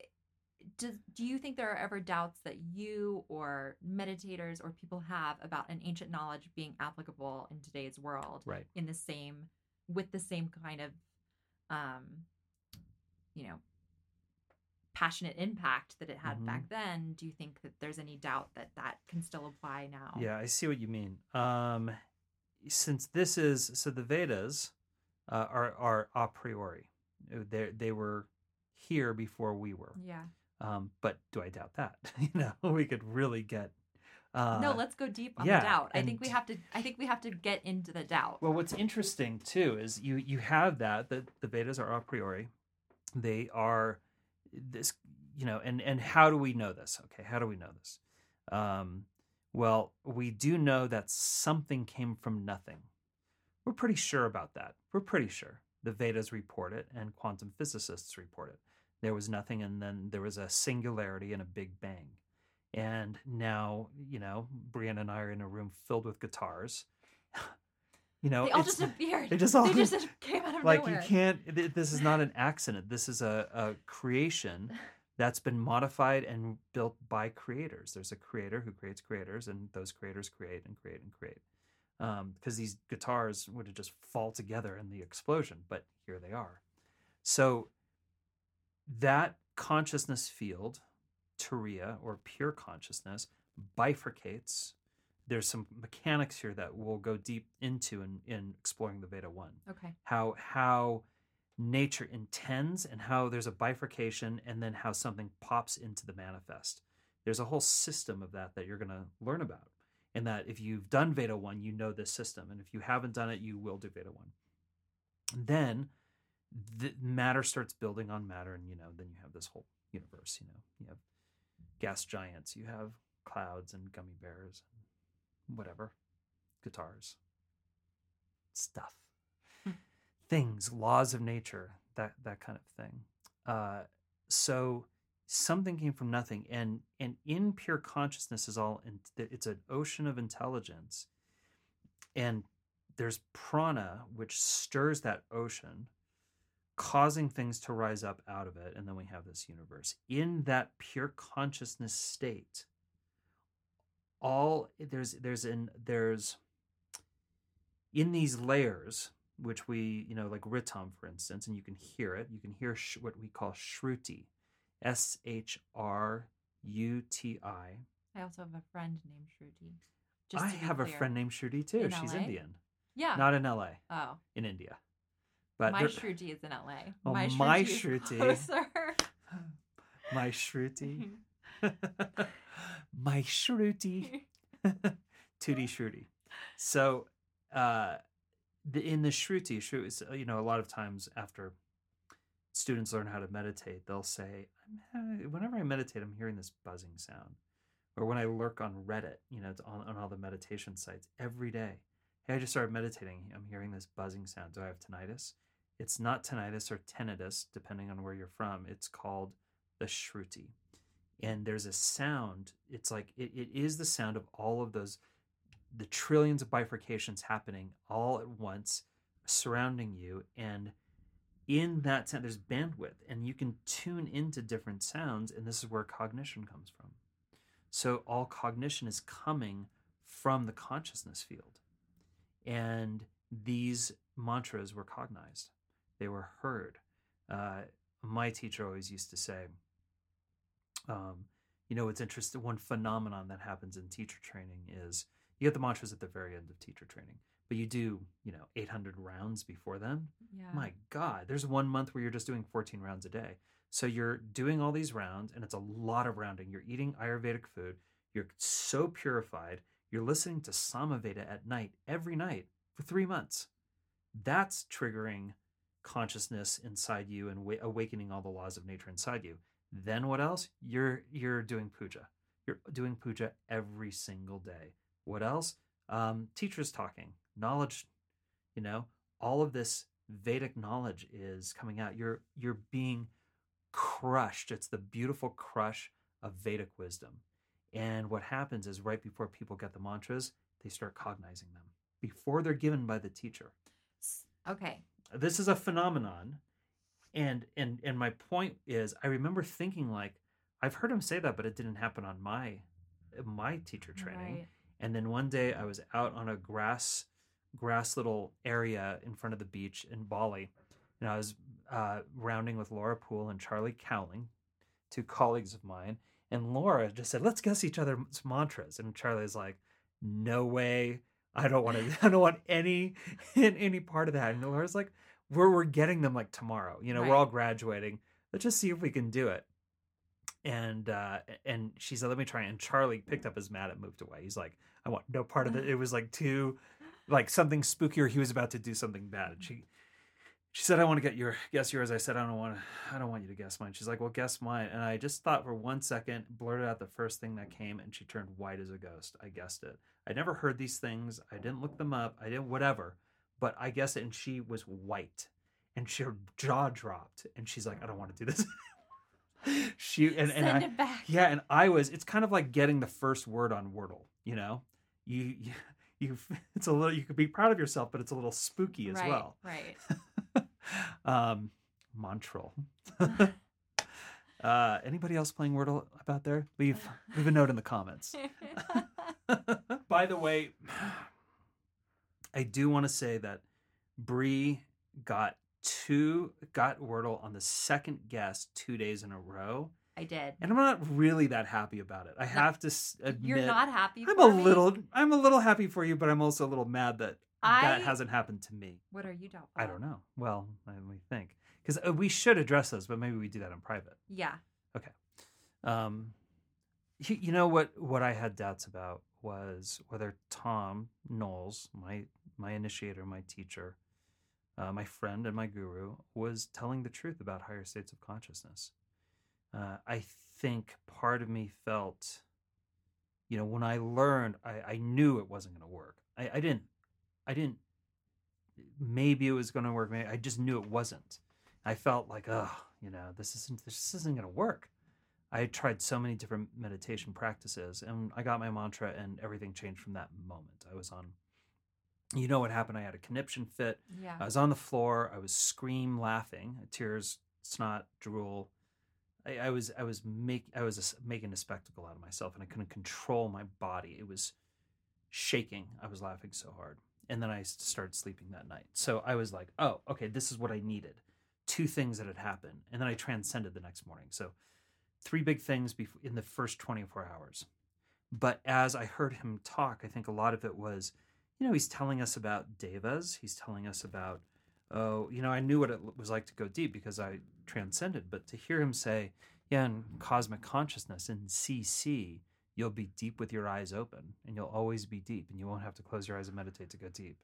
do, do you think there are ever doubts that you or meditators or people have about an ancient knowledge being applicable in today's world right. in the same with the same kind of um you know passionate impact that it had Mhm. back then do you think that there's any doubt that that can still apply now Yeah, I see what you mean. Um, since this is so, the Vedas uh, are are a priori. They they were here before we were. yeah Um, but do I doubt that? [laughs] you know, we could really get. Uh, no let's go deep on yeah, the doubt i think we have to i think we have to get into the doubt Well, what's interesting too is you you have that that the Vedas are a priori. They are this, you know, and and how do we know this? Okay, how do we know this? Um, well, we do know that something came from nothing. We're pretty sure about that. We're pretty sure. The Vedas report it, and quantum physicists report it. There was nothing, and then there was a singularity and a big bang. And now, you know, Brianna and I are in a room filled with guitars. [laughs] you know, they all just appeared. [laughs] they just all they just [laughs] came out of like nowhere. you can't this is not an [laughs] accident. This is a, a creation that's been modified and built by creators. There's a creator who creates creators and those creators create and create and create. Um, because these guitars would have just fall together in the explosion but here they are. So that consciousness field turiya or pure consciousness bifurcates there's some mechanics here that we'll go deep into in, in exploring the Veda 1 okay. How how nature intends and how there's a bifurcation and then how something pops into the manifest. There's a whole system of that that you're going to learn about. And that if you've done veda 1 you know this system. And if you haven't done it you will do veda 1 then the matter starts building on matter and you know then you have this whole universe you know. You have gas giants you have clouds and gummy bears whatever guitars stuff things laws of nature that that kind of thing. Uh, so something came from nothing and and in pure consciousness is all in, it's an ocean of intelligence. And there's prana which stirs that ocean causing things to rise up out of it and then we have this universe. In that pure consciousness state all there's there's in there's in these layers which we you know like ritam for instance and you can hear it you can hear sh- what we call shruti s h r u t i I also have a friend named Shruti. i to be have a friend named shruti too In she's LA? indian Yeah. not in la oh, in india but my Shruti is in LA. Oh, my my Shruti Shruti. [laughs] my [laughs] shruti [laughs] my shruti [laughs] [laughs] Tutti Shruti. So, uh, the, in the Shruti, Shruti, is, you know, a lot of times after students learn how to meditate, they'll say, I'm whenever I meditate, I'm hearing this buzzing sound. Or when I lurk on Reddit, you know, it's on, on all the meditation sites every day. Hey, I just started meditating. I'm hearing this buzzing sound. Do I have tinnitus? It's not tinnitus or tinnitus, depending on where you're from. It's called the Shruti. And there's a sound. It's like, it, it is the sound of all of those the trillions of bifurcations happening all at once surrounding you and in that sound there's bandwidth and you can tune into different sounds and this is where cognition comes from so all cognition is coming from the consciousness field and these mantras were cognized they were heard uh, my teacher always used to say um, you know it's interesting one phenomenon that happens in teacher training is you get the mantras at the very end of teacher training but you do you know 800 rounds before then. Yeah. my god there's one month where you're just doing 14 rounds a day. So you're doing all these rounds and it's a lot of rounding. You're eating ayurvedic food. You're so purified. You're listening to samaveda at night every night for three months. That's triggering consciousness inside you and awakening all the laws of nature inside you then what else? You're you're doing puja. You're doing puja every single day. What else? Um, teachers talking knowledge you know all of this vedic knowledge is coming out. You're you're being crushed. It's the beautiful crush of vedic wisdom. And what happens is right before people get the mantras they start cognizing them before they're given by the teacher. Okay. this is a phenomenon and and and my point is i remember thinking like i've heard him say that but it didn't happen on my my teacher training Right. and then one day I was out on a grass grass little area in front of the beach in Bali, and I was uh, rounding with Laura Poole and Charlie Cowling, two colleagues of mine. And Laura just said, "Let's guess each other's mantras." And Charlie's like, "No way! I don't want to. [laughs] I don't want any in [laughs] any part of that." And Laura's like, "We're we're getting them like tomorrow. You know, we're all graduating. Let's just see if we can do it." and uh and she said let me try and charlie picked up his mat and moved away. He's like i want no part of it. [laughs] It was like too like something spooky or he was about to do something bad. And she she said i want to get your guess yours. I said i don't want to i don't want you to guess mine. She's like well guess mine. And i just thought for one second blurted out the first thing that came and she turned white as a ghost. I guessed it. I never heard these things. I didn't look them up. I didn't whatever but i guess, and she was white and she, her jaw dropped and she's like i don't want to do this [laughs] she and, and Send I, it back. yeah, and I was. It's kind of like getting the first word on Wordle. You know, you you, [laughs] you it's a little. You could be proud of yourself, but it's a little spooky as right. well. Right. [laughs] um, Montreal. uh, anybody else playing Wordle about there? Leave leave a note in the comments. By the way, I do want to say that Bree got two got Wordle on the second guess two days in a row, I did. and I'm not really that happy about it. I have to admit, You're not happy. I'm for a me? little I'm a little happy for you, but I'm also a little mad that that hasn't happened to me. What are you doubtful? I don't know. Well, let me think because we should address those, but maybe we do that in private. Yeah. Okay. Um, you, you know what? What I had doubts about was whether Thom Knoles, my my initiator, my teacher, uh, my friend, and my guru, was telling the truth about higher states of consciousness. Uh, I think part of me felt, you know, when I learned, I, I knew it wasn't going to work. I, I didn't, I didn't. Maybe it was going to work. Maybe I just knew it wasn't. I felt like, oh, you know, this isn't this isn't going to work. I tried so many different meditation practices and I got my mantra and everything changed from that moment. I was on You know what happened? I had a conniption fit. Yeah. I was on the floor. I was scream laughing, tears, snot, drool. I, I was I was make I was a making a spectacle out of myself, and I couldn't control my body. It was shaking. I was laughing so hard, and then I started sleeping that night. So I was like, oh, okay, this is what I needed. Two things that had happened, and then I transcended the next morning. So three big things bef- in the first 24 hours. But as I heard him talk, I think a lot of it was, you know, he's telling us about devas. He's telling us about, oh, you know, I knew what it was like to go deep because I transcended. But to hear him say, yeah, in cosmic consciousness, in CC, you'll be deep with your eyes open and you'll always be deep and you won't have to close your eyes and meditate to go deep.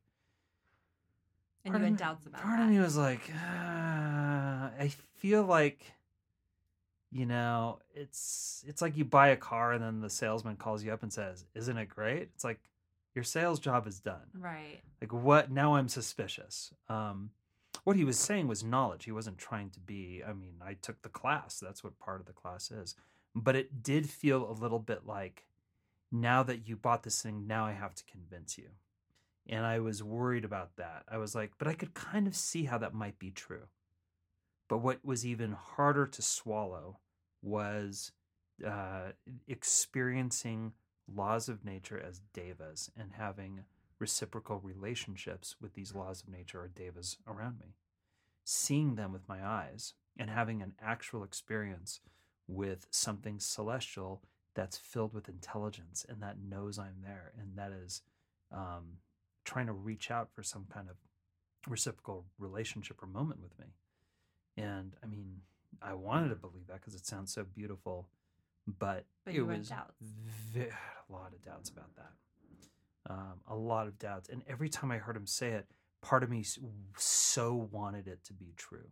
and Part you had me- doubts about part that. of me was like ah, i feel like you know it's it's like you buy a car and then the salesman calls you up and says isn't it great it's like your sales job is done. Right. like what now i'm suspicious. Um what he was saying was knowledge. He wasn't trying to be i mean i took the class. That's what part of the class is. But it did feel a little bit like now that you bought this thing now i have to convince you. And i was worried about that. I was like but i could kind of see how that might be true. But what was even harder to swallow was uh, experiencing laws of nature as devas and having reciprocal relationships with these laws of nature or devas around me. Seeing them with my eyes and having an actual experience with something celestial that's filled with intelligence and that knows I'm there and that is um, trying to reach out for some kind of reciprocal relationship or moment with me. And I mean, I wanted to believe that because it sounds so beautiful, but, But it was [sighs] a lot of doubts about that. Um, a lot of doubts, and every time I heard him say it, part of me so wanted it to be true,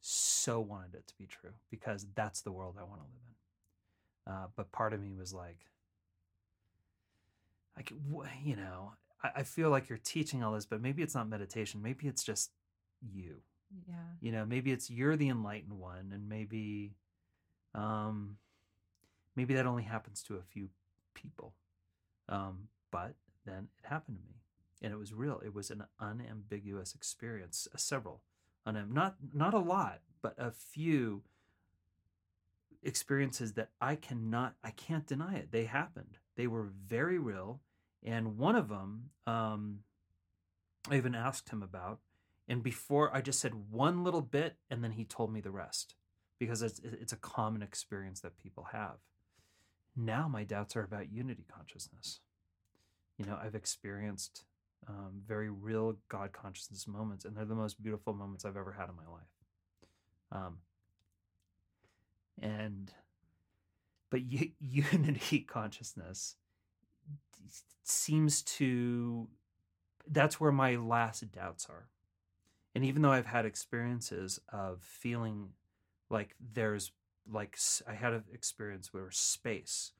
so wanted it to be true because that's the world I want to live in. Uh, but part of me was like, like wh- you know, I, I feel like you're teaching all this, but maybe it's not meditation. Maybe it's just you Yeah. you know maybe it's you're the enlightened one and maybe um maybe that only happens to a few people. Um but then it happened to me. And it was real. It was an unambiguous experience. Uh, several. Not not a lot but a few experiences that I cannot I can't deny it. They happened. They were very real. And one of them um I even asked him about and before I just said one little bit, and then he told me the rest. Because it's it's a common experience that people have. Now my doubts are about unity consciousness. You know, I've experienced um, very real God consciousness moments, and they're the most beautiful moments I've ever had in my life. Um, and but u- [laughs] unity consciousness seems to that's where my last doubts are and even though I've had experiences of feeling like there's like I had an experience where space,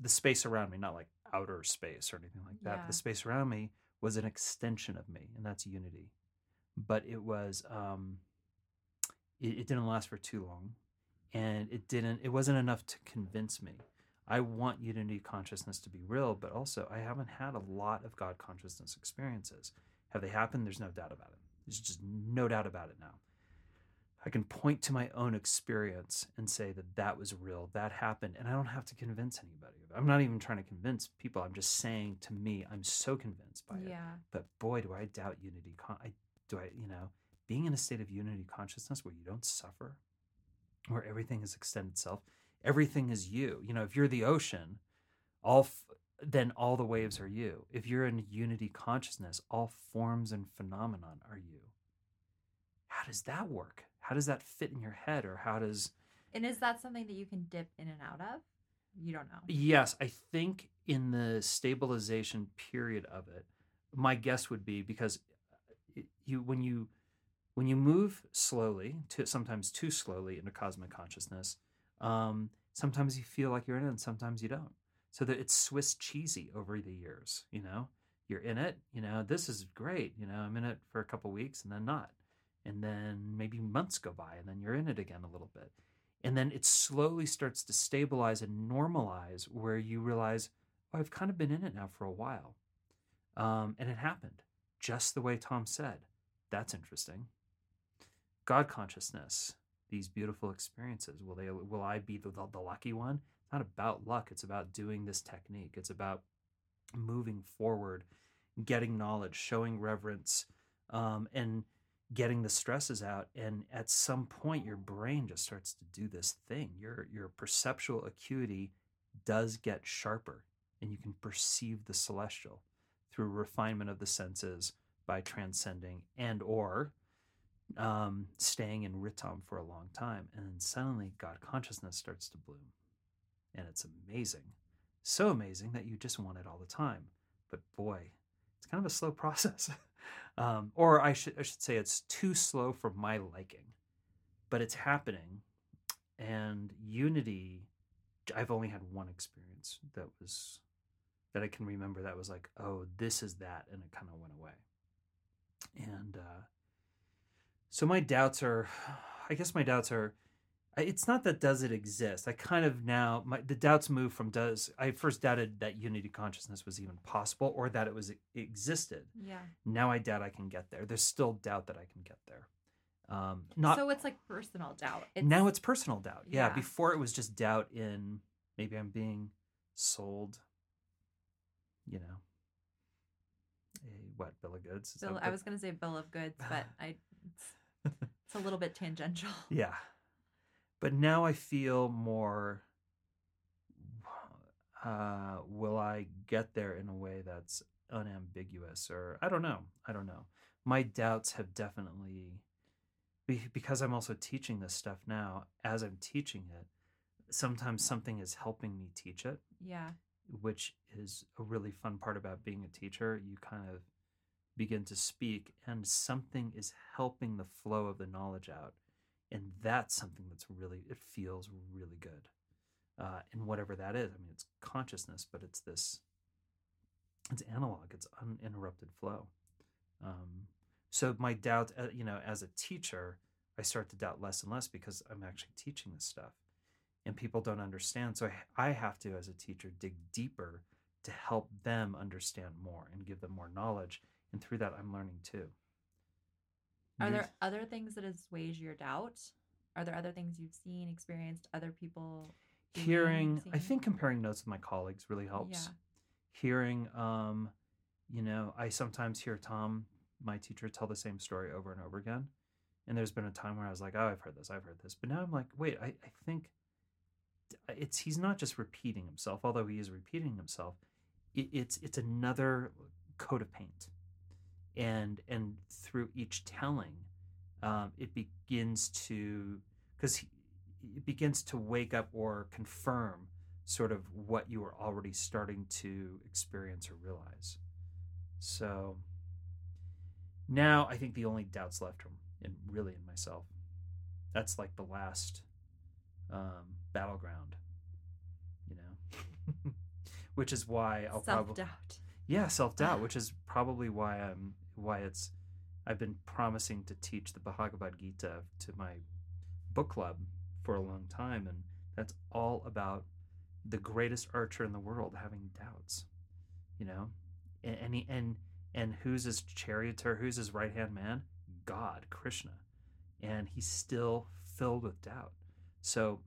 the space around me, not like outer space or anything like that. Yeah. The space around me was an extension of me, and that's unity. But it was, um, it, it didn't last for too long, and it didn't. It wasn't enough to convince me. I want unity consciousness to be real, but also I haven't had a lot of God consciousness experiences. Have they happened? There's no doubt about it. There's just no doubt about it now. I can point to my own experience and say that that was real, that happened, and I don't have to convince anybody. I'm not even trying to convince people. I'm just saying to me, I'm so convinced by it. But boy, do I doubt unity. Con- I do I, you know, being in a state of unity consciousness where you don't suffer, where everything is extended self, everything is you. You know, if you're the ocean, all f- then all the waves are you. If you're in unity consciousness, all forms and phenomenon are you. How does that work? How does that fit in your head, or how does And is that something that you can dip in and out of? You don't know. Yes, I think in the stabilization period of it, my guess would be because you when you when you move slowly to sometimes too slowly into cosmic consciousness, um, sometimes you feel like you're in it, and sometimes you don't. So that it's Swiss cheesy over the years. You know, you're in it. You know, this is great. You know, I'm in it for a couple weeks and then not, and then maybe months go by and then you're in it again a little bit and then it slowly starts to stabilize and normalize where you realize oh i've kind of been in it now for a while Um, and it happened just the way Thom said. That's interesting. God consciousness, these beautiful experiences. Will they? Will I be the, the, the lucky one? It's not about luck. It's about doing this technique. It's about moving forward, getting knowledge, showing reverence, um, and getting the stresses out. And at some point, your brain just starts to do this thing. Your your perceptual acuity does get sharper, and you can perceive the celestial through refinement of the senses by transcending and or um, staying in ritam for a long time. And then suddenly God consciousness starts to bloom. And it's amazing. So amazing that you just want it all the time. But boy, it's kind of a slow [laughs] process. Um, or I should, I should say it's too slow for my liking. But it's happening. And unity, I've only had one experience that was that I can remember that was like, oh, this is that, and it kind of went away. And uh, so my doubts are, [sighs] I guess my doubts are, it's not that does it exist. I kind of now my the doubts move from does I first doubted that unity consciousness was even possible or that it was it existed. Yeah. Now I doubt I can get there. There's still doubt that I can get there. Um, not so it's like personal doubt. It's, now it's personal doubt. Yeah. Yeah. Before it was just doubt in maybe I'm being sold. You know, a what bill of goods? Bill, I was gonna say bill of goods, but [laughs] I it's, it's a little bit tangential. Yeah. But now I feel more uh will I get there in a way that's unambiguous or I don't know. I don't know. My doubts have definitely because I'm also teaching this stuff now as I'm teaching it sometimes something is helping me teach it Yeah. which is a really fun part about being a teacher. You kind of begin to speak, and something is helping the flow of the knowledge out. And that's something that's really, it feels really good. Uh, and whatever that is, I mean, it's consciousness, but it's this, it's analog, it's uninterrupted flow. Um, so my doubt, uh, you know, as a teacher, I start to doubt less and less because I'm actually teaching this stuff and people don't understand. So I, I have to, as a teacher, dig deeper to help them understand more and give them more knowledge. And through that, I'm learning too. Are there other things that assuage your doubt? Are there other things you've seen, experienced, other people hearing? I think comparing notes with my colleagues really helps. Yeah. Hearing, um, you know, I sometimes hear Thom, my teacher, tell the same story over and over again. And there's been a time where I was like, oh, I've heard this, I've heard this. But now I'm like, wait, I, I think it's he's not just repeating himself, although he is repeating himself. It, it's it's another coat of paint, and and through each telling, um, it begins to because it begins to wake up or confirm sort of what you were already starting to experience or realize. So now I think the only doubts left are in really in myself. That's like the last um, battleground, you know, [laughs] which is why I'll Self probably doubt. yeah self doubt, [laughs] which is probably why I'm why it's I've been promising to teach the Bhagavad Gita to my book club for a long time, and that's all about the greatest archer in the world having doubts, you know, and and he, and, and who's his charioteer, who's his right hand man, God, Krishna, and he's still filled with doubt. So,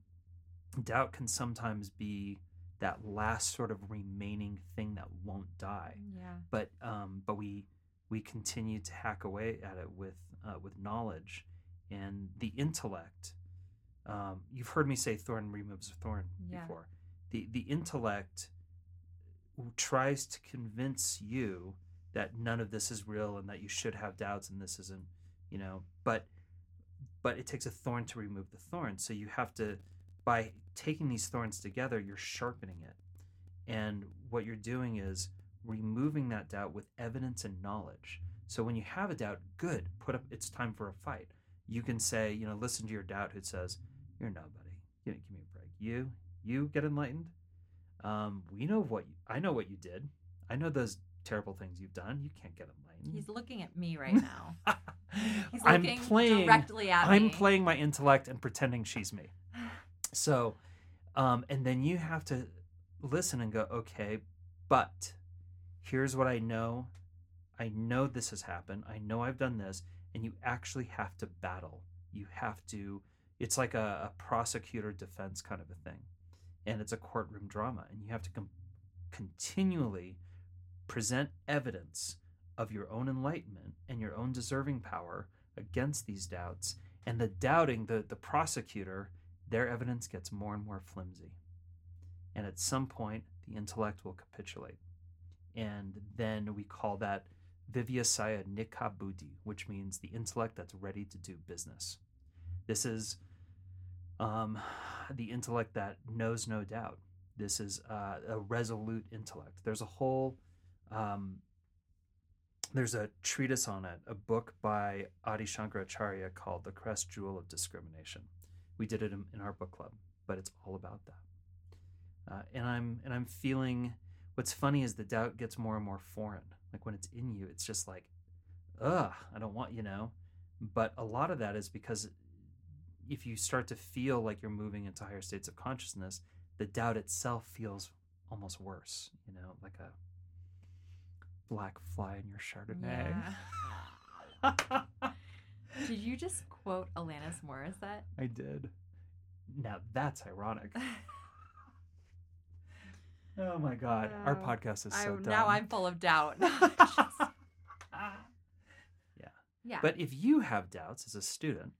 doubt can sometimes be that last sort of remaining thing that won't die Yeah. but um, but we we continue to hack away at it with uh, with knowledge and the intellect. Um, you've heard me say thorn removes a thorn Yeah. before. The the intellect tries to convince you that none of this is real and that you should have doubts and this isn't, you know, but but it takes a thorn to remove the thorn. So you have to by taking these thorns together, you're sharpening it. And what you're doing is removing that doubt with evidence and knowledge. So when you have a doubt, good, put up it's time for a fight. You can say, you know, listen to your doubt who says, You're nobody. You know, give me a break. You, you get enlightened. Um, we know what you, I know what you did. I know those terrible things you've done. You can't get enlightened. He's looking at me right [laughs] now. He's I'm playing directly at I'm me. playing my intellect and pretending she's me. [sighs] So, um, and then you have to listen and go, okay, but here's what I know. I know this has happened. I know I've done this. And you actually have to battle. You have to, it's like a, a prosecutor defense kind of a thing. And it's a courtroom drama. And you have to com- continually present evidence of your own enlightenment and your own deserving power against these doubts. And the doubting, the, the prosecutor, their evidence gets more and more flimsy. And at some point, the intellect will capitulate. And then we call that Vyavasayatmika Buddhi, which means the intellect that's ready to do business. This is um, the intellect that knows no doubt. This is uh, a resolute intellect. There's a whole, um, there's a treatise on it, a book by Adi Shankaracharya called The Crest Jewel of Discrimination. We did it in, in our book club, but it's all about that. Uh, and I'm and I'm feeling. What's funny is the doubt gets more and more foreign. Like when it's in you, it's just like, ugh, I don't want you know. But a lot of that is because if you start to feel like you're moving into higher states of consciousness, the doubt itself feels almost worse. You know, like a black fly in your Chardonnay. Yeah. [laughs] Did you just quote Alanis Morissette? I did. Now that's ironic. [laughs] oh my god, our podcast is so I, dumb. now I'm full of doubt. Yeah. [laughs] [laughs] yeah. But if you have doubts as a student,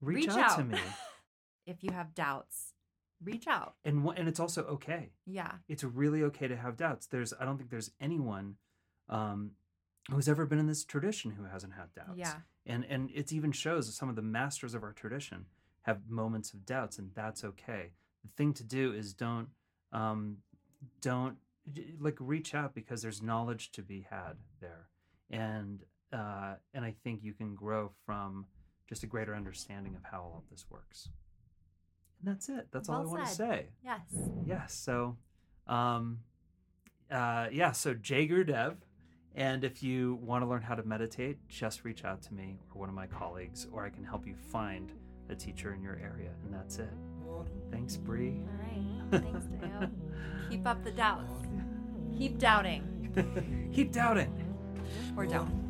reach, Reach out, to me, [laughs] if you have doubts, reach out. and and it's also okay. Yeah. It's really okay to have doubts. There's I don't think there's anyone um, who's ever been in this tradition who hasn't had doubts. Yeah. and and it even shows that some of the masters of our tradition have moments of doubts and that's okay the thing to do is don't um don't like reach out because there's knowledge to be had there and uh and i think you can grow from just a greater understanding of how all of this works and that's it that's all i Well want to say Yes. yes so um uh yeah so Jai Guru Dev and if you want to learn how to meditate just reach out to me or one of my colleagues or i can help you find a teacher in your area and that's it thanks Bree. All right. Thanks. Keep up the doubts. Keep doubting. [laughs] keep doubting Or don't.